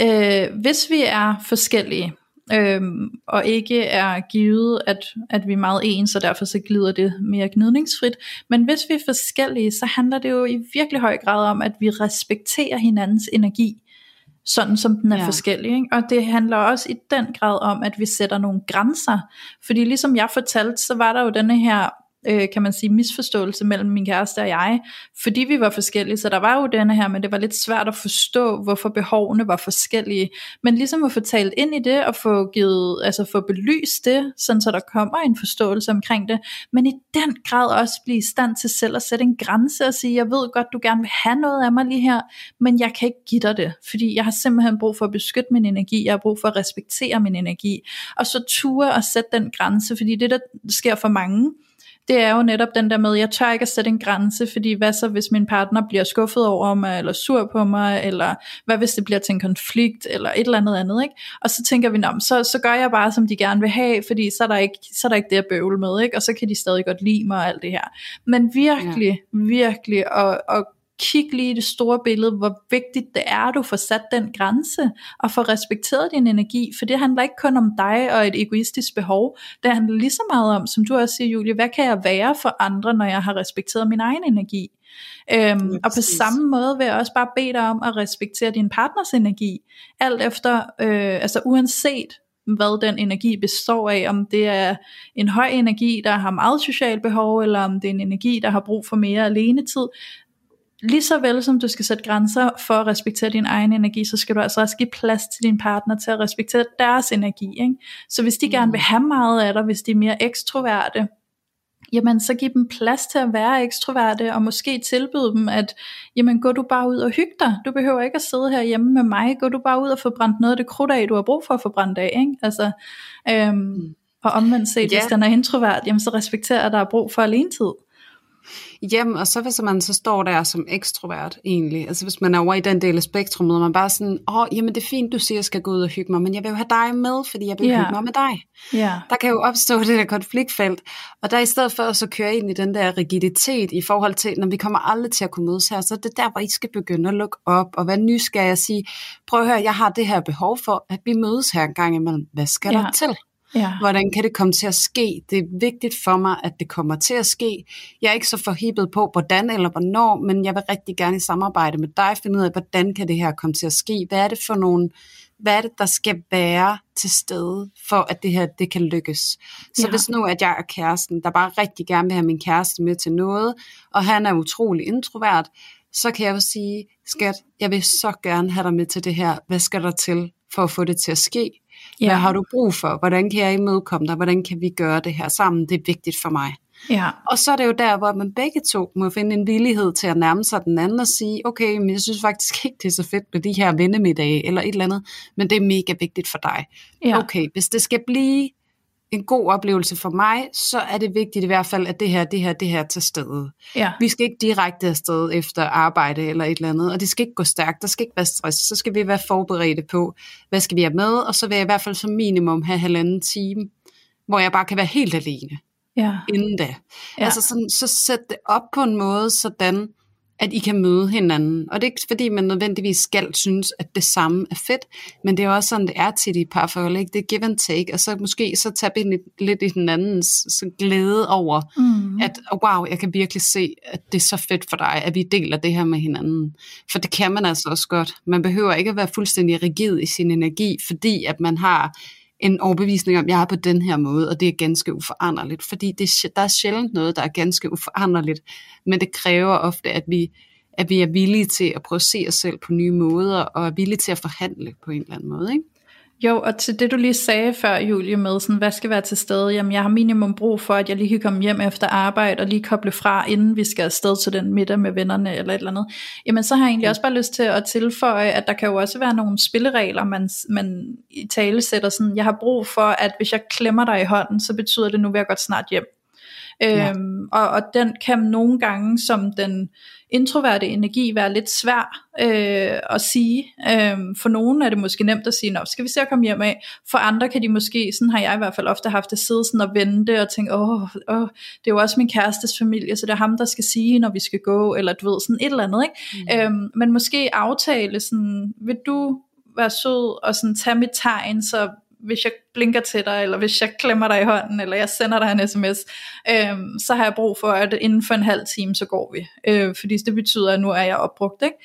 øh, hvis vi er forskellige, øhm, og ikke er givet, at, at vi er meget ens, og derfor så glider det mere gnidningsfrit. Men hvis vi er forskellige, så handler det jo i virkelig høj grad om, at vi respekterer hinandens energi, sådan som den er ja. forskellig. Ikke? Og det handler også i den grad om, at vi sætter nogle grænser. Fordi ligesom jeg fortalte, så var der jo denne her øh, kan man sige, misforståelse mellem min kæreste og jeg, fordi vi var forskellige, så der var jo denne her, men det var lidt svært at forstå, hvorfor behovene var forskellige, men ligesom at få talt ind i det, og få givet, altså få belyst det, sådan så der kommer en forståelse omkring det, men i den grad også blive i stand til selv at sætte en grænse og sige, jeg ved godt, du gerne vil have noget af mig lige her, men jeg kan ikke give dig det, fordi jeg har simpelthen brug for at beskytte min energi, jeg har brug for at respektere min energi, og så ture og sætte den grænse, fordi det der sker for mange, det er jo netop den der med, jeg tør ikke at sætte en grænse, fordi hvad så hvis min partner bliver skuffet over mig, eller sur på mig, eller hvad hvis det bliver til en konflikt, eller et eller andet andet, ikke? Og så tænker vi, så, så gør jeg bare, som de gerne vil have, fordi så er der ikke, så er der ikke det at bøvle med, ikke? Og så kan de stadig godt lide mig og alt det her. Men virkelig, ja. virkelig at, at kig lige i det store billede, hvor vigtigt det er, at du får sat den grænse, og får respekteret din energi, for det handler ikke kun om dig og et egoistisk behov, det handler lige så meget om, som du også siger, Julie, hvad kan jeg være for andre, når jeg har respekteret min egen energi? Øhm, ja, og på samme måde vil jeg også bare bede dig om at respektere din partners energi, alt efter, øh, altså uanset hvad den energi består af, om det er en høj energi, der har meget socialt behov, eller om det er en energi, der har brug for mere alenetid, lige så vel som du skal sætte grænser for at respektere din egen energi, så skal du altså også give plads til din partner til at respektere deres energi. Ikke? Så hvis de mm. gerne vil have meget af dig, hvis de er mere ekstroverte, jamen så giv dem plads til at være ekstroverte, og måske tilbyde dem, at jamen gå du bare ud og hygge dig, du behøver ikke at sidde her hjemme med mig, gå du bare ud og få brændt noget af det krudt af, du har brug for at få brændt af, ikke? Altså, øhm, mm. og omvendt set, yeah. hvis den er introvert, jamen så respekterer at der er brug for alene tid. Jamen, og så hvis man så står der som ekstrovert egentlig, altså hvis man er over i den del af spektrummet, og man bare sådan, åh, oh, jamen det er fint, du siger, jeg skal gå ud og hygge mig, men jeg vil jo have dig med, fordi jeg vil yeah. hygge mig med dig. Yeah. Der kan jo opstå det der konfliktfelt, og der i stedet for at så køre ind i den der rigiditet i forhold til, når vi kommer aldrig til at kunne mødes her, så er det der, hvor I skal begynde at lukke op, og være nysgerrig og sige, prøv at høre, jeg har det her behov for, at vi mødes her en gang imellem. Hvad skal yeah. der til? Ja. Hvordan kan det komme til at ske? Det er vigtigt for mig, at det kommer til at ske. Jeg er ikke så forhibet på, hvordan eller hvornår, men jeg vil rigtig gerne i samarbejde med dig finde ud af, hvordan kan det her komme til at ske? Hvad er det for nogle, hvad er det, der skal være til stede, for at det her det kan lykkes? Så ja. hvis nu, at jeg er kæresten, der bare rigtig gerne vil have min kæreste med til noget, og han er utrolig introvert, så kan jeg jo sige, skat, jeg vil så gerne have dig med til det her. Hvad skal der til for at få det til at ske? Ja. Hvad har du brug for? Hvordan kan jeg imødekomme dig? Hvordan kan vi gøre det her sammen? Det er vigtigt for mig. Ja. Og så er det jo der, hvor man begge to må finde en villighed til at nærme sig den anden og sige, okay, men jeg synes faktisk ikke, det er så fedt med de her vennemiddage eller et eller andet, men det er mega vigtigt for dig. Ja. Okay, hvis det skal blive en god oplevelse for mig, så er det vigtigt i hvert fald, at det her, det her, det her til stede. Ja. Vi skal ikke direkte afsted efter arbejde eller et eller andet, og det skal ikke gå stærkt, der skal ikke være stress, så skal vi være forberedte på, hvad skal vi have med, og så vil jeg i hvert fald som minimum have halvanden time, hvor jeg bare kan være helt alene. Ja. Inden da. Ja. Altså sådan, så sæt det op på en måde, sådan, at I kan møde hinanden. Og det er ikke fordi, man nødvendigvis skal synes, at det samme er fedt, men det er også sådan, det er tit i et parforhold. Ikke? Det er give and take, og så måske så tabe ind lidt i hinandens så glæde over, mm. at wow, jeg kan virkelig se, at det er så fedt for dig, at vi deler det her med hinanden. For det kan man altså også godt. Man behøver ikke at være fuldstændig rigid i sin energi, fordi at man har en overbevisning om, at jeg er på den her måde, og det er ganske uforanderligt, fordi det, der er sjældent noget, der er ganske uforanderligt, men det kræver ofte, at vi, at vi er villige til at prøve at se os selv på nye måder, og er villige til at forhandle på en eller anden måde. Ikke? Jo, og til det du lige sagde før, Julie, med sådan, hvad skal være til stede, jamen jeg har minimum brug for, at jeg lige kan komme hjem efter arbejde, og lige koble fra, inden vi skal afsted til den middag med vennerne, eller et eller andet. Jamen så har jeg egentlig også bare lyst til at tilføje, at der kan jo også være nogle spilleregler, man, man i tale sætter sådan, jeg har brug for, at hvis jeg klemmer dig i hånden, så betyder det, nu vil jeg godt snart hjem. Ja. Øhm, og, og den kan nogle gange som den introverte energi være lidt svær øh, at sige. Øhm, for nogen er det måske nemt at sige, nå, skal vi se at komme hjem af. For andre kan de måske, sådan har jeg i hvert fald ofte haft det, sidde sådan og vente og tænke, åh, åh, det er jo også min kærestes familie, så det er ham, der skal sige, når vi skal gå, eller du ved, sådan et eller andet. Ikke? Mm. Øhm, men måske aftale sådan, vil du være sød og sådan tage mit tegn, så hvis jeg blinker til dig, eller hvis jeg klemmer dig i hånden, eller jeg sender dig en sms, øh, så har jeg brug for, at inden for en halv time, så går vi. Øh, fordi det betyder, at nu er jeg opbrugt. Ikke?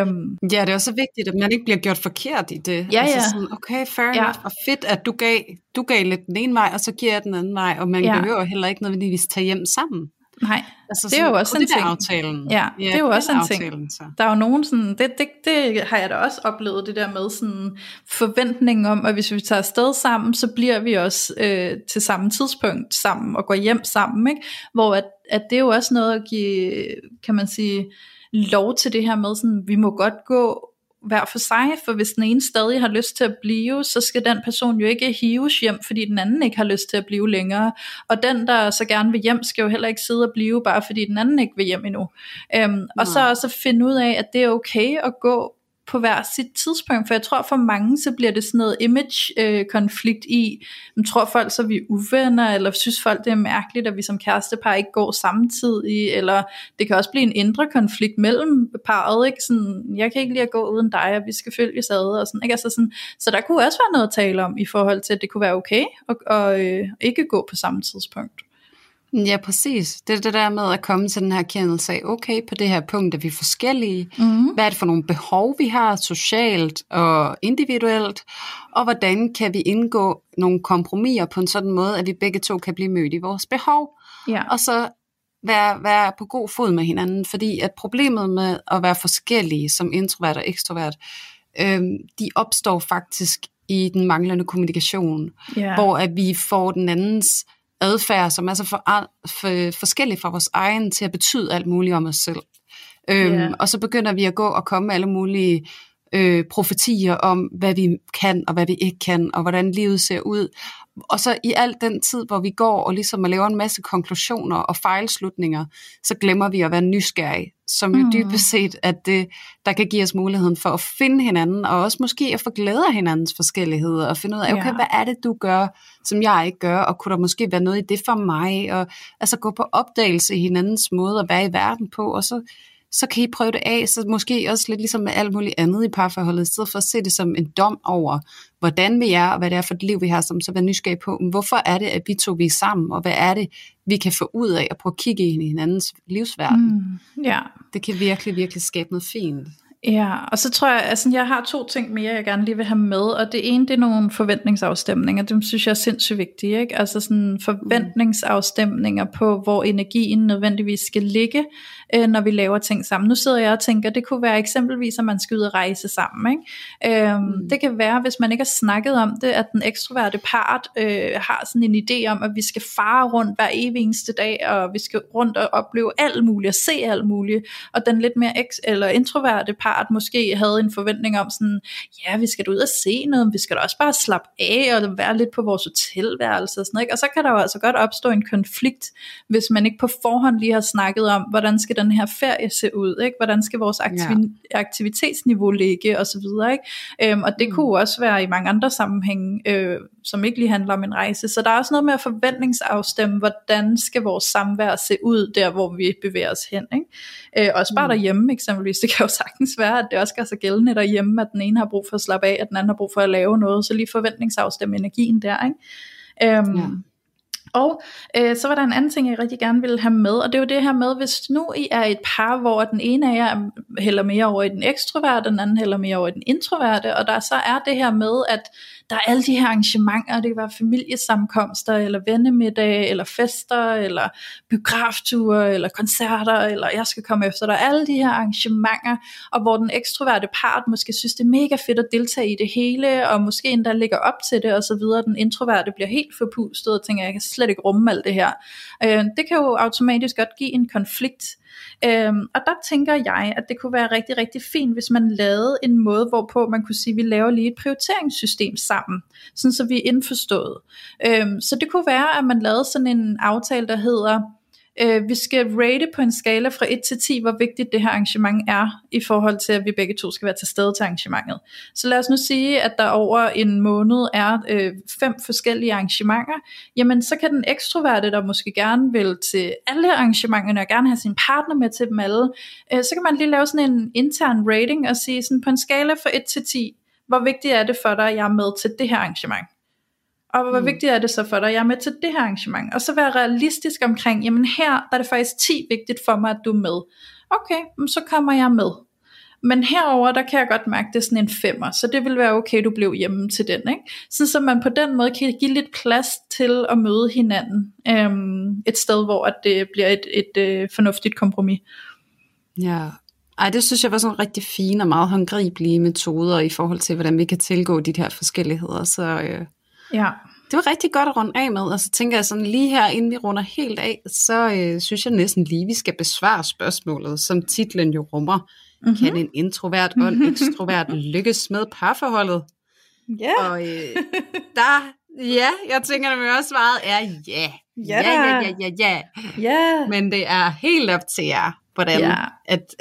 Øh, ja, det er også vigtigt, at man ikke bliver gjort forkert i det. Ja, altså ja. Sådan, okay, fair ja. enough, og fedt, at du gav, du gav lidt den ene vej, og så giver jeg den anden vej, og man ja. behøver heller ikke nødvendigvis tage hjem sammen. Nej, altså, det er jo også en ting. aftalen. Ja, ja, det er jo også en ting. Så. Der er jo nogen sådan, det, det, det har jeg da også oplevet, det der med sådan forventningen om, at hvis vi tager afsted sammen, så bliver vi også øh, til samme tidspunkt sammen og går hjem sammen, ikke? Hvor at, at det er jo også noget at give, kan man sige, lov til det her med sådan, vi må godt gå hver for sig, for hvis den ene stadig har lyst til at blive, så skal den person jo ikke hives hjem, fordi den anden ikke har lyst til at blive længere. Og den, der så gerne vil hjem, skal jo heller ikke sidde og blive, bare fordi den anden ikke vil hjem endnu. Øhm, og så også finde ud af, at det er okay at gå på hver sit tidspunkt, for jeg tror for mange, så bliver det sådan noget image-konflikt øh, i, man tror folk så vi er uvenner, eller synes folk det er mærkeligt, at vi som kærestepar ikke går samtidig, eller det kan også blive en indre konflikt mellem parret, ikke? Sådan, jeg kan ikke lide at gå uden dig, og vi skal følges ad, og sådan, ikke? Altså sådan, så der kunne også være noget at tale om, i forhold til, at det kunne være okay, at, og, øh, ikke gå på samme tidspunkt. Ja, præcis. Det er det der med at komme til den her erkendelse af, okay, på det her punkt er vi forskellige. Mm. Hvad er det for nogle behov, vi har socialt og individuelt? Og hvordan kan vi indgå nogle kompromiser på en sådan måde, at vi begge to kan blive mødt i vores behov? Ja. Og så være, være på god fod med hinanden, fordi at problemet med at være forskellige som introvert og ekstrovert, øhm, de opstår faktisk i den manglende kommunikation, yeah. hvor at vi får den andens adfærd, som er så for, for, forskellig fra vores egen, til at betyde alt muligt om os selv. Øhm, yeah. Og så begynder vi at gå og komme med alle mulige øh, profetier om, hvad vi kan og hvad vi ikke kan, og hvordan livet ser ud. Og så i al den tid, hvor vi går og ligesom laver en masse konklusioner og fejlslutninger, så glemmer vi at være nysgerrige, som jo mm. dybest set at det, der kan give os muligheden for at finde hinanden, og også måske at få glæde af hinandens forskelligheder, og finde ud af, okay, ja. hvad er det, du gør, som jeg ikke gør, og kunne der måske være noget i det for mig, og altså gå på opdagelse i hinandens måde at være i verden på, og så så kan I prøve det af, så måske også lidt ligesom med alt muligt andet i parforholdet, i stedet for at se det som en dom over, hvordan vi er, og hvad det er for et liv, vi har, som så være nysgerrig på, hvorfor er det, at vi to vi er sammen, og hvad er det, vi kan få ud af at prøve at kigge ind i hinandens livsverden. Mm, ja. Det kan virkelig, virkelig skabe noget fint. Ja, og så tror jeg, altså jeg har to ting mere, jeg gerne lige vil have med, og det ene, det er nogle forventningsafstemninger, dem synes jeg er sindssygt vigtige, ikke? altså sådan forventningsafstemninger på, hvor energien nødvendigvis skal ligge, øh, når vi laver ting sammen. Nu sidder jeg og tænker, det kunne være eksempelvis, at man skal ud og rejse sammen. Ikke? Øhm, mm. Det kan være, hvis man ikke har snakket om det, at den ekstroverte part øh, har sådan en idé om, at vi skal fare rundt hver evig eneste dag, og vi skal rundt og opleve alt muligt, og se alt muligt, og den lidt mere eks- eller introverte part måske havde en forventning om sådan, ja, vi skal ud og se noget, vi skal da også bare slappe af og være lidt på vores hotelværelse og sådan noget. Ikke? Og så kan der jo altså godt opstå en konflikt, hvis man ikke på forhånd lige har snakket om, hvordan skal den her ferie se ud, ikke? hvordan skal vores aktiv- ja. aktivitetsniveau ligge og så videre. Ikke? Øhm, og det mm. kunne også være i mange andre sammenhænge, øh, som ikke lige handler om en rejse. Så der er også noget med at forventningsafstemme, hvordan skal vores samvær se ud, der hvor vi bevæger os hen. Ikke? Øh, også bare mm. derhjemme eksempelvis, det kan jo sagtens være, at det også gør sig gældende derhjemme, at den ene har brug for at slappe af, at den anden har brug for at lave noget, så lige forventningsafstemme energien der. Ikke? Øhm, ja. Og øh, så var der en anden ting, jeg rigtig gerne ville have med, og det var det her med, hvis nu I er et par, hvor den ene af jer hælder mere over i den ekstroverte, den anden hælder mere over i den introverte, og der så er det her med, at der er alle de her arrangementer, det kan være familiesamkomster, eller vennemiddag, eller fester, eller biografture, eller koncerter, eller jeg skal komme efter. Dig, alle de her arrangementer, og hvor den ekstroverte part måske synes, det er mega fedt at deltage i det hele, og måske endda ligger op til det, og så videre, den introverte bliver helt forpustet, og tænker, jeg kan slet ikke rumme alt det her. Øh, det kan jo automatisk godt give en konflikt, Øhm, og der tænker jeg, at det kunne være rigtig, rigtig fint, hvis man lavede en måde, hvorpå man kunne sige, at vi laver lige et prioriteringssystem sammen, sådan så vi er indforstået. Øhm, så det kunne være, at man lavede sådan en aftale, der hedder, Øh, vi skal rate på en skala fra 1 til 10, hvor vigtigt det her arrangement er, i forhold til, at vi begge to skal være til stede til arrangementet. Så lad os nu sige, at der over en måned er øh, fem forskellige arrangementer. Jamen, så kan den ekstroverte, der måske gerne vil til alle arrangementerne, og gerne have sin partner med til dem alle, øh, så kan man lige lave sådan en intern rating, og sige sådan på en skala fra 1 til 10, hvor vigtigt er det for dig, at jeg er med til det her arrangement? Og hvor mm. vigtigt er det så for dig, jeg er med til det her arrangement, og så være realistisk omkring, jamen her der er det faktisk 10 vigtigt for mig, at du er med. Okay, så kommer jeg med. Men herover der kan jeg godt mærke, det er sådan en femmer, så det vil være okay, du blev hjemme til den. Ikke? Så, så man på den måde kan give lidt plads til at møde hinanden øhm, et sted, hvor at det bliver et, et, et øh, fornuftigt kompromis. Ja, ej, det synes jeg var sådan rigtig fine og meget håndgribelige metoder i forhold til, hvordan vi kan tilgå de her forskelligheder. Så øh, Ja. Det var rigtig godt at runde af med, og så tænker jeg sådan lige her, inden vi runder helt af, så øh, synes jeg næsten lige, vi skal besvare spørgsmålet, som titlen jo rummer. Mm-hmm. Kan en introvert og en ekstrovert lykkes med parforholdet? Ja. Yeah. Og øh, der, ja, jeg tænker, at også svaret er ja. Ja, ja, ja, ja, ja, ja. ja. Men det er helt op til jer. Hvordan, Ja. at,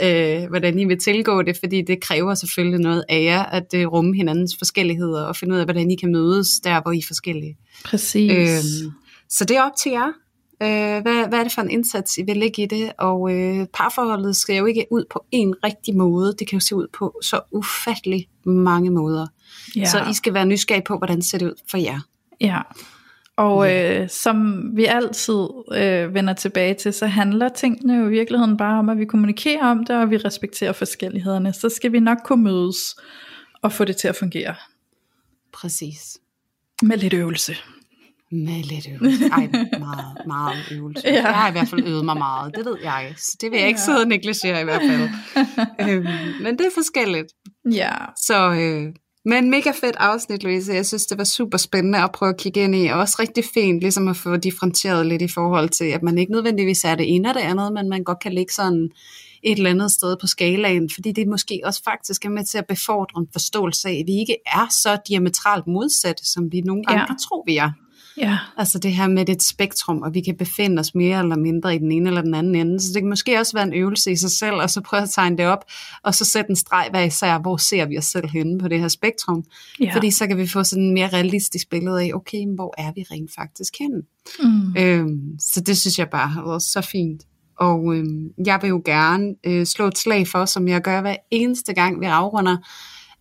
øh, hvordan I vil tilgå det, fordi det kræver selvfølgelig noget af jer, at øh, rumme hinandens forskelligheder, og finde ud af, hvordan I kan mødes der, hvor I er forskellige. Præcis. Øhm, så det er op til jer. Øh, hvad, hvad er det for en indsats, I vil lægge i det? Og øh, parforholdet skal jo ikke ud på en rigtig måde. Det kan jo se ud på så ufattelig mange måder. ja. Så I skal være nysgerrige på, hvordan ser det ud for jer. Ja. Og øh, som vi altid øh, vender tilbage til, så handler tingene jo i virkeligheden bare om, at vi kommunikerer om det, og vi respekterer forskellighederne. Så skal vi nok kunne mødes og få det til at fungere. Præcis. Med lidt øvelse. Med lidt øvelse. Ej, meget, meget øvelse. Ja. Jeg har i hvert fald øvet mig meget, det ved jeg. Så det vil jeg ikke Ja. sidde og negligere i hvert fald. øhm, men det er forskelligt. Ja, Så, øh, men mega fedt afsnit, Louise. Jeg synes, det var super spændende at prøve at kigge ind i. Og også rigtig fint ligesom at få differentieret lidt i forhold til, at man ikke nødvendigvis er det ene og det andet, men man godt kan ligge sådan et eller andet sted på skalaen, fordi det måske også faktisk er med til at befordre en forståelse af, at vi ikke er så diametralt modsatte, som vi nogle gange Ja. kan tro, vi er. Ja, Altså det her med et spektrum, og vi kan befinde os mere eller mindre i den ene eller den anden ende. Så det kan måske også være en øvelse i sig selv, og så prøve at tegne det op, og så sætte en streg hver især, hvor ser vi os selv henne på det her spektrum. ja. Fordi så kan vi få sådan en mere realistisk billede af, okay, hvor er vi rent faktisk henne? Mm. Øhm, så det synes jeg bare har været så fint. Og øhm, jeg vil jo gerne øh, slå et slag for, som jeg gør hver eneste gang, vi afrunder,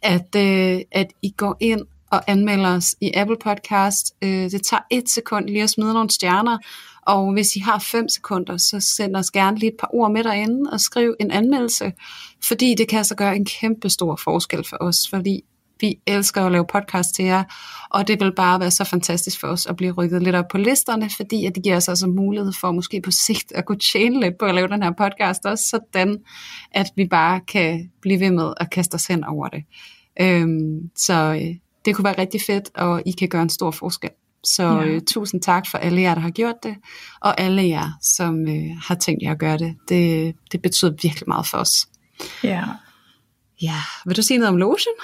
at, øh, at I går ind og anmelder os i Apple Podcast. Øh, det tager et sekund lige at smide nogle stjerner, og hvis I har 5 sekunder, så send os gerne lige et par ord med derinde og skriv en anmeldelse, fordi det kan altså gøre en kæmpe stor forskel for os, fordi vi elsker at lave podcast til jer, og det vil bare være så fantastisk for os at blive rykket lidt op på listerne, fordi at det giver os altså mulighed for måske på sigt at kunne tjene lidt på at lave den her podcast også, sådan at vi bare kan blive ved med at kaste os hen over det. Øhm, så øh, det kunne være rigtig fedt, og I kan gøre en stor forskel. Så Ja. øh, tusind tak for alle jer, der har gjort det, og alle jer, som øh, har tænkt jer at gøre det. det. Det betyder virkelig meget for os. ja. Ja, vil du sige noget om lotion?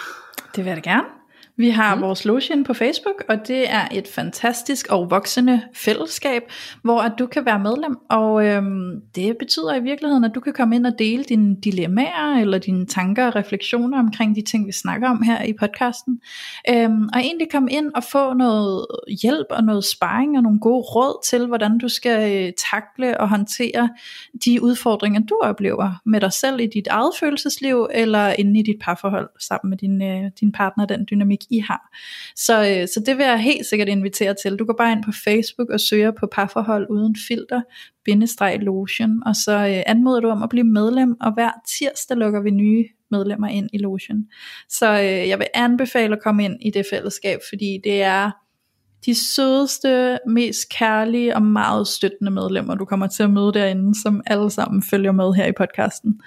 Det vil jeg da gerne. Vi har mm. vores Lotion på Facebook, og det er et fantastisk og voksende fællesskab, hvor at du kan være medlem, og øhm, det betyder i virkeligheden, at du kan komme ind og dele dine dilemmaer, eller dine tanker og refleksioner omkring de ting, vi snakker om her i podcasten, øhm, og egentlig komme ind og få noget hjælp og noget sparring og nogle gode råd til, hvordan du skal øh, takle og håndtere de udfordringer, du oplever med dig selv i dit eget følelsesliv, eller inde i dit parforhold sammen med din, øh, din partner, den dynamik, i har. Så, øh, så det vil jeg helt sikkert invitere til. Du går bare ind på Facebook og søger på parforhold uden filter, bindestreg lotion, og så øh, anmoder du om at blive medlem, og hver tirsdag lukker vi nye medlemmer ind i lotion. Så øh, jeg vil anbefale at komme ind i det fællesskab, fordi det er de sødeste, mest kærlige og meget støttende medlemmer, du kommer til at møde derinde, som alle sammen følger med her i podcasten.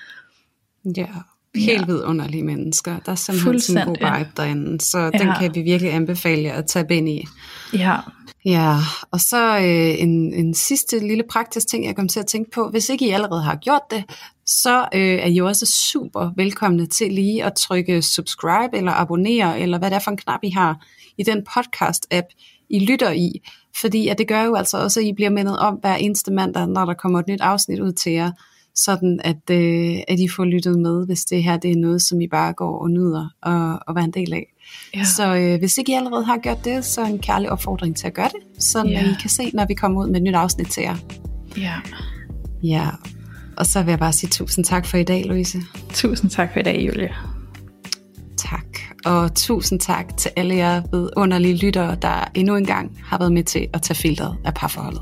Ja, helt Ja. vidunderlige mennesker. Der er simpelthen sådan en god vibe derinde, så den Ja. kan vi virkelig anbefale jer at tage ind i. Ja, Ja, og så øh, en, en sidste lille praktisk ting, jeg kom til at tænke på. Hvis ikke I allerede har gjort det, så øh, er I jo også super velkomne til lige at trykke subscribe eller abonnere, eller hvad det er for en knap, I har i den podcast-app, I lytter i. Fordi at det gør jo altså også, at I bliver mindet om hver eneste mandag, når der kommer et nyt afsnit ud til jer, sådan at, øh, at I får lyttet med, hvis det her det er noget, som I bare går og nyder at, at være en del af. ja. Så øh, hvis ikke I allerede har gjort det, så en kærlig opfordring til at gøre det, så Ja. I kan se, når vi kommer ud med et nyt afsnit til jer. ja. Ja, og så vil jeg bare sige tusind tak for i dag, Louise. Tusind tak for i dag, Julie. Tak. Og tusind tak til alle jer vidunderlige lyttere, der endnu engang har været med til at tage filteret af parforholdet.